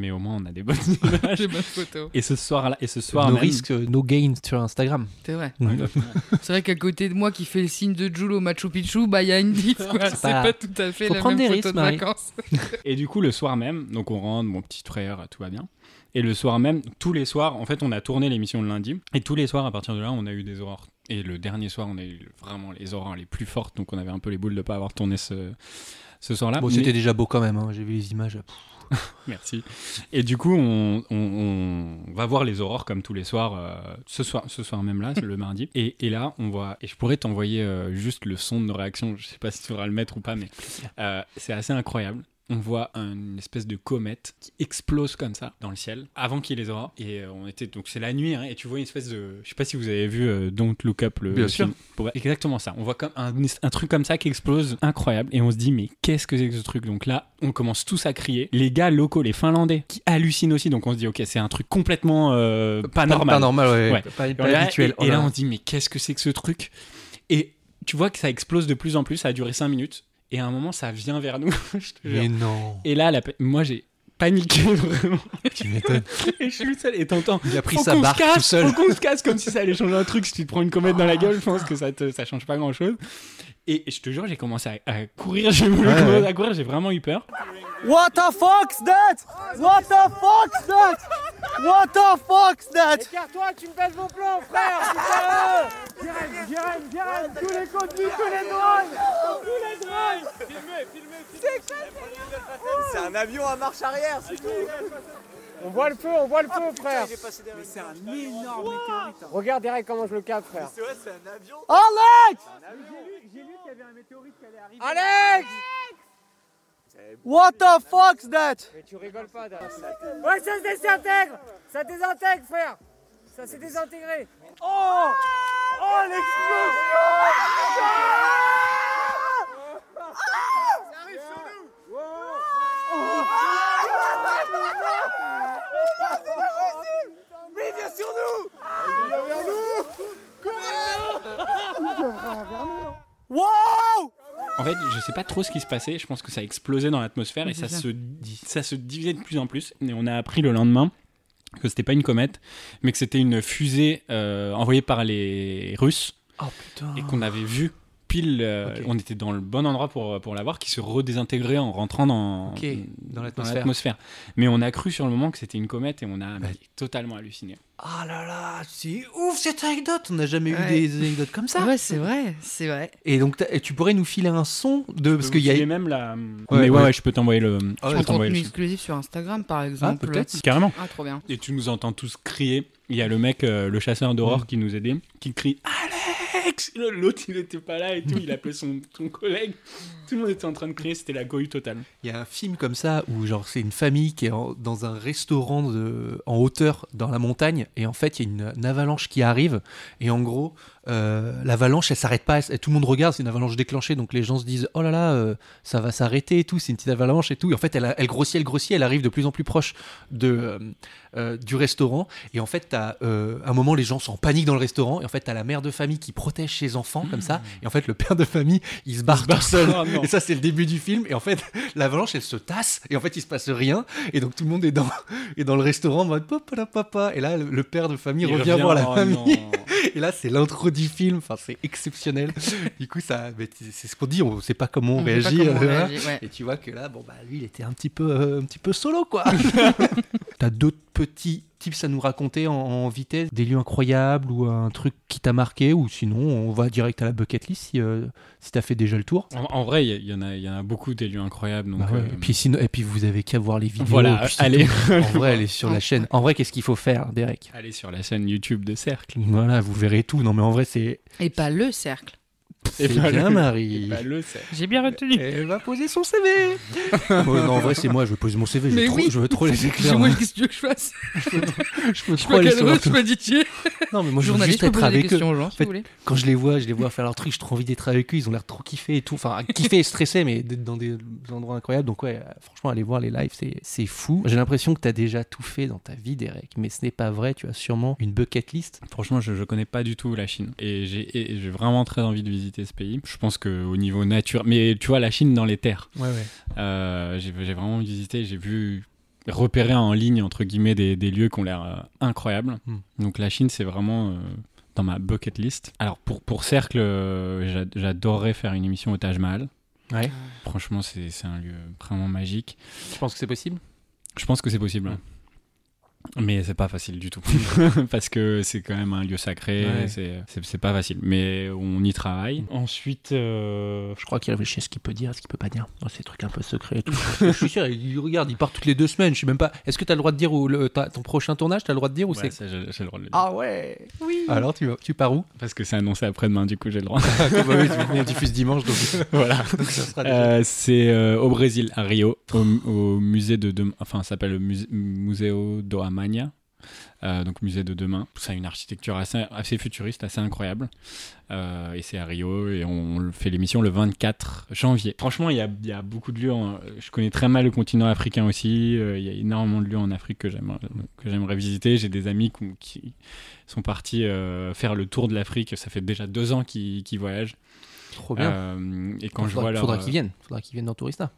mais au moins on a des bonnes images. Des bonnes photos. Et ce soir-là, et ce soir no même. risques, no gain sur Instagram. C'est vrai. Ouais, C'est vrai qu'à côté de moi qui fait le signe de Jules au Machu Picchu, bah il y a une diff quoi. C'est pas- pas... tout à fait Faut la prendre même des photo risques, de Marie. vacances. Et du coup, le soir même, donc on rentre, mon petit frère, tout va bien. Et le soir même, tous les soirs, en fait, on a tourné l'émission le lundi. Et tous les soirs, à partir de là, on a eu des aurores. Et le dernier soir, on a eu vraiment les aurores les plus fortes. Donc on avait un peu les boules de pas avoir tourné ce, ce soir-là. Bon, Mais- c'était déjà beau quand même. hein, J'ai vu les images. Merci. Et du coup, on, on- on va voir les aurores comme tous les soirs, euh, ce soir, ce soir même là, le mardi. Et, et là, on voit. Et je pourrais t'envoyer euh, juste le son de nos réactions. Je sais pas si tu voudras le mettre ou pas, mais euh, c'est assez incroyable. On voit une espèce de comète qui explose comme ça dans le ciel avant qu'il y ait les aurores. Et euh, on était donc c'est la nuit hein, et tu vois une espèce de je sais pas si vous avez vu euh, Don't Look Up le Bien sûr. film. Pour- exactement ça. On voit comme un, un truc comme ça qui explose incroyable et on se dit mais qu'est-ce que c'est que ce truc? Donc là on commence tous à crier. Les gars locaux, les Finlandais qui hallucinent aussi. Donc on se dit ok c'est un truc complètement euh, pas normal. Pas normal, ouais. Ouais. Pas, Et, pas là, habituel. et- et là. on se dit, mais qu'est-ce que c'est que ce truc? Et tu vois que ça explose de plus en plus, ça a duré 5 minutes, et à un moment, ça vient vers nous. je te jure. Mais non. Et là, la moi, j'ai paniqué vraiment. Tu m'étonnes. et je suis seul, et t'entends. Il a pris sa casse, tout seul. Faut qu'on se casse comme si ça allait changer un truc. Si tu te prends une comète dans la gueule, je pense que ça, te, ça change pas grand chose. Et, je te jure, j'ai commencé à, à courir, j'ai voulu Ouais, à courir, j'ai vraiment eu peur. What the fuck's that? What the fuck's that? What the fuck's that? Écarte-toi, tu me baisses mon plan, frère, sérieux Jérém, Jérém, Jérém, tous les contenus, tous les drones Tous les drones Filmez, filmez, filmez C'est un avion à marche arrière, c'est tout. On voit le feu, on voit le feu, frère passé derrière. Mais c'est un énorme météorite. Regarde Derek comment je le capte, frère C'est vrai, c'est un avion. Alex J'ai lu qu'il y avait un météorite qui allait arriver. Alex What the fuck's that Mais tu rigoles pas, Derek. Ouais, ça se désintègre Ça désintègre, frère Ça s'est désintégré Oh Oh, l'explosion Ça arrive sur nous Mais il vient sur nous. Il vient vers nous. Wow En fait, je sais pas trop ce qui se passait. Je pense que ça a explosé dans l'atmosphère et ça se, ça se divisait de plus en plus. Et on a appris le lendemain que c'était pas une comète, mais que c'était une fusée euh, envoyée par les Russes Oh et qu'on avait vu pile. euh. On était dans le bon endroit pour, pour la voir, qui se redésintégrait en rentrant dans, l'atmosphère. Mais on a cru sur le moment que c'était une comète et on a Bah. totalement halluciné. Ah là là, c'est ouf cette anecdote. On n'a jamais Ouais. eu des anecdotes comme ça. Ouais, c'est vrai, c'est vrai. Et donc et tu pourrais nous filer un son de parce Je qu'il y a même la. Ouais, mais ouais, ouais. ouais, je peux t'envoyer le. Ah je peux t'envoyer exclusif sur Instagram, par exemple. peut-être. Carrément. Ah, trop bien. Et tu nous entends tous crier. Il y a le mec, euh, le chasseur d'aurore Mm. qui nous aidait, qui crie L'autre, il était pas là et tout. Il appelait son, son collègue. Tout le monde était en train de crier. C'était la cohue totale. Il y a un film comme ça où genre c'est une famille qui est dans un restaurant en hauteur dans la montagne et en fait il y a une avalanche qui arrive et en gros euh, l'avalanche elle s'arrête pas elle- tout le monde regarde c'est une avalanche déclenchée donc les gens se disent oh là là euh, ça va s'arrêter et tout c'est une petite avalanche et tout. Et en fait elle, elle grossit elle grossit elle arrive de plus en plus proche de euh, du restaurant. Et en fait euh, un moment les gens sont en panique dans le restaurant. Et en fait t'as la mère de famille qui protège ses enfants comme ça. Et en fait le père de famille il se barre tout seul. Et ça c'est le début du film. Et en fait l'avalanche elle se tasse. Et en fait il se passe rien. Et donc tout le monde est dans, est dans le restaurant en mode papa et là le, père de famille Il revient, voir la oh famille. non. et là c'est l'intro du film. Enfin c'est exceptionnel. Du coup ça c'est ce qu'on dit on sait pas comment on, On sait pas réagit, comment on euh, réagit, ouais. et tu vois que là bon bah lui il était un petit peu euh, un petit peu solo quoi t'as d'autres petits tips à nous raconter en, en vitesse? Des lieux incroyables ou un truc qui t'a marqué? Ou sinon on va direct à la bucket list si, euh, si t'as fait déjà le tour En, en vrai, il y, y en a, il y en a beaucoup des lieux incroyables. Donc, bah ouais. euh, et, puis sinon, et puis vous avez qu'à voir les vidéos. Voilà, puis allez. En vrai, allez sur la chaîne. En vrai, qu'est-ce qu'il faut faire, Derek? Allez sur la chaîne YouTube de Cercle. Voilà, vous verrez tout. Non, mais en vrai, c'est Et pas le cercle. Et c'est bah, bien, le- Marie. Bah, le. J'ai bien retenu. Elle va poser son CV. Ouais, non, en vrai, c'est moi. Je vais poser mon CV. Je veux, Mais trop, oui. je veux trop les éclairs. Moi, qu'est-ce que tu veux que je fasse Je veux Je trop Ruth, je me dis tiens. Non, mais moi, je veux juste peux être avec eux. gens, si fait, voulez. Quand je les vois, je les vois faire leur truc. J'ai trop envie d'être avec eux. Ils ont l'air trop kiffés et tout. Enfin, kiffés et stressés, mais d'être dans des endroits incroyables. Donc, ouais, franchement, aller voir les lives, c'est- c'est fou. J'ai l'impression que tu as déjà tout fait dans ta vie, Derek. Mais ce n'est pas vrai. Tu as sûrement une bucket list. Franchement, je, je connais pas du tout la Chine et j'ai et j'ai vraiment très envie de visiter ce pays. Je pense que au niveau nature, mais tu vois la Chine dans les terres, Ouais, ouais. euh, j'ai j'ai vraiment visité, j'ai vu repérer en ligne entre guillemets des, des lieux qui ont l'air euh, incroyables. Hmm. Donc la Chine, c'est vraiment euh, dans ma bucket list. Alors pour pour Cercle, j'a- j'adorerais faire une émission au Taj Mahal. Ouais. Franchement, c'est c'est un lieu vraiment magique. Je pense que c'est possible? Je pense que c'est possible. hein. Mais c'est pas facile du tout. Parce que c'est quand même un lieu sacré, Ouais. c'est- pas facile. Mais on y travaille. Ensuite, euh, Je crois qu'il réfléchit à ce qu'il peut dire, à ce qu'il peut pas dire. Oh, c'est des trucs un peu secrets et tout. je suis sûr, il regarde, il part toutes les deux semaines. Je sais même pas. Est-ce que tu as le droit de dire où le, ton prochain tournage, tu as le droit de dire où ouais, c'est j'ai le droit de le dire. Ah ouais Oui Alors tu, tu pars où? Parce que c'est annoncé après-demain, du coup j'ai le droit. Ah, bah oui, on diffuse dimanche, donc, voilà. Euh, c'est euh, au Brésil, à Rio, au, au musée de demain. Enfin, ça s'appelle le musée, Museo do Amanhã. Euh, donc musée de demain. Ça a une architecture assez, assez futuriste, assez incroyable. Euh, et c'est à Rio et on fait l'émission le 24 janvier. Franchement, il y a, il y a beaucoup de lieux. en- Je connais très mal le continent africain aussi. Euh, Il y a énormément de lieux en Afrique que j'aimerais, visiter. J'ai des amis qui, qui sont partis euh, faire le tour de l'Afrique. Ça fait déjà deux ans qu'ils, voyagent. Trop bien. Et quand je faudra, vois leur, faudra qu'ils viennent. Faudra qu'ils viennent dans Tourista.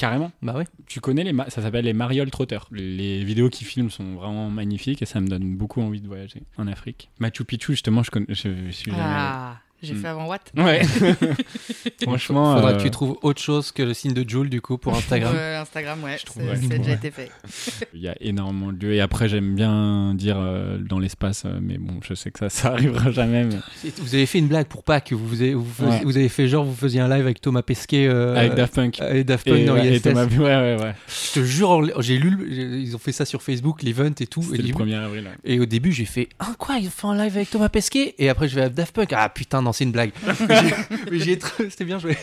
Carrément. Bah ouais. Tu connais les ma- ça s'appelle les marioles trotteurs. Les vidéos qu'ils filment sont vraiment magnifiques et ça me donne beaucoup envie de voyager en Afrique. Machu Picchu justement je connais je, je suis jamais allé. J'ai Mm. fait avant Watt. Ouais. Franchement, Faudra euh, que tu trouves autre chose que le signe de Joule du coup pour Instagram. Instagram, ouais. c'est- ouais, déjà ouais. été fait. il y a énormément de lieux. Et après, j'aime bien dire euh, dans l'espace, euh, mais bon, je sais que ça, ça arrivera jamais. mais- Vous avez fait une blague pour Pâques. Vous avez, vous, faisiez- Ouais. vous avez fait genre vous faisiez un live avec Thomas Pesquet euh, Avec Daft Punk. et Daft Punk Et, dans ouais, et. Thomas- ouais, ouais, ouais. Je te jure, j'ai lu, ils ont fait ça sur Facebook, l'event et tout. Et, C'était le j'ai- 1er avril. ouais. et au début, j'ai fait Ah, quoi Ils ont fait un live avec Thomas Pesquet? Et après, je vais à Daft Punk. Ah putain, non, c'est une blague. J'ai- mais j'ai trop- C'était bien joué.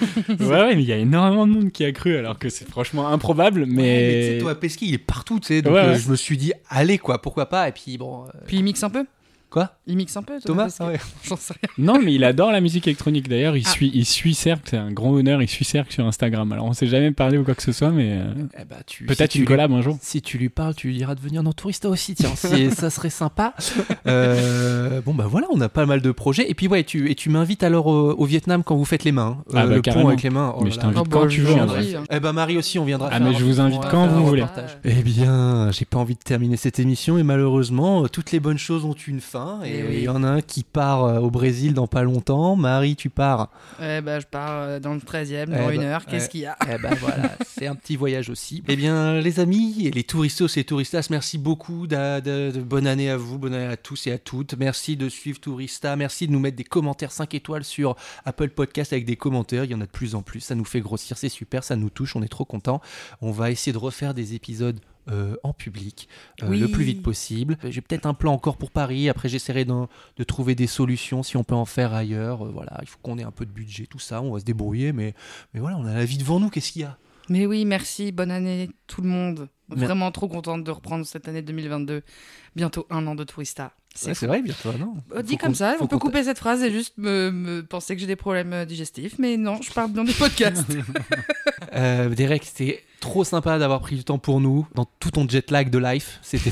ouais, ouais, mais il y a énormément de monde qui a cru, alors que c'est franchement improbable. Ouais, mais tu sais, Mais, Thomas Pesquet, il est partout, tu sais. Donc Ouais, euh, ouais. je me suis dit Allez, quoi, pourquoi pas Et puis bon. euh, Puis il mixe un peu Quoi Il mixe un peu, Thomas Ah ouais. J'en sais rien. non, mais il adore la musique électronique. D'ailleurs, il Ah. suit, il suit Cercle. C'est un grand honneur. Il suit Cercle sur Instagram. Alors, on s'est jamais parlé ou quoi que ce soit, mais euh, Eh bah, tu- peut-être si tu une lui- collab un jour. Si tu lui parles, tu lui diras de venir dans Tourista aussi, tiens, si- ça serait sympa. Euh, bon bah voilà, on a pas mal de projets. Et puis ouais, tu, et tu m'invites alors au, au Vietnam quand vous faites les mains, hein. Ah bah, le pont carrément. avec les mains. Oh Mais là je t'invite Oh, quand bah, tu veux. en viendrai. vrai. Eh bah Marie aussi, on viendra. Ah, faire mais je vous invite quand vous voulez. Eh bien, j'ai pas envie de terminer cette émission et malheureusement, euh, toutes les bonnes choses ont une fin. Et Eh il oui. y en a un qui part euh, au Brésil dans pas longtemps. Marie, tu pars. Eh ben, je pars euh, dans le 13 e Eh dans une bah, heure. Qu'est-ce ouais. qu'il y a Eh ben voilà, c'est un petit voyage aussi. Eh bien, les amis et les touristos et touristas, merci beaucoup. d'a- de, de- bonne année à vous, bonne année à tous et à toutes. Merci de suivre Tourista. Merci de nous mettre des commentaires 5 étoiles sur Apple Podcast avec des commentaires. Il y en a de plus en plus. Ça nous fait grossir, c'est super, ça nous touche, on est trop contents. On va essayer de refaire des épisodes. Euh, en public euh, Oui. le plus vite possible. J'ai peut-être un plan encore pour Paris. Après, j'essaierai de trouver des solutions si on peut en faire ailleurs. Euh, voilà, il faut qu'on ait un peu de budget, tout ça. On va se débrouiller, mais, mais voilà, on a la vie devant nous. Qu'est-ce qu'il y a? Mais oui, merci. Bonne année, tout le monde. Vraiment trop contente de reprendre cette année 2022. Bientôt un an de Tourista. C'est Ouais, vrai, bientôt, non Oh, dit comme ça, on peut couper cette phrase et juste me, me penser que j'ai des problèmes digestifs, mais non, je parle bien du podcast. Euh, Derek, c'était trop sympa d'avoir pris du temps pour nous dans tout ton jet lag de life. C'était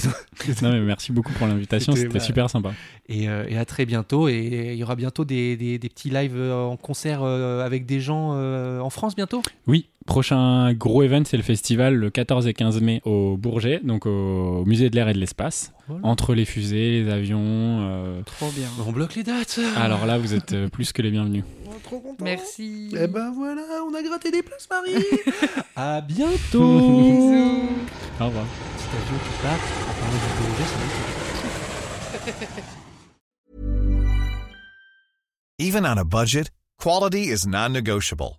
Non, mais merci beaucoup pour l'invitation. C'était- bah, super sympa. et, euh, et à très bientôt. Et il y aura bientôt des, des- des petits lives euh, en concert euh, avec des gens euh, en France bientôt? Oui, prochain gros event, c'est le festival le 14 et 15 mai au Bourget, donc au musée de l'air et de l'espace. Voilà. Entre les fusées, les avions. euh, Trop bien. On bloque les dates. Alors là, vous êtes euh, plus que les bienvenus. Merci. Eh ben voilà, on a gratté des places, Marie. à bientôt. Bisous. Au revoir. Petit avion qui part. Du va être- Even on a budget, quality is non-negotiable.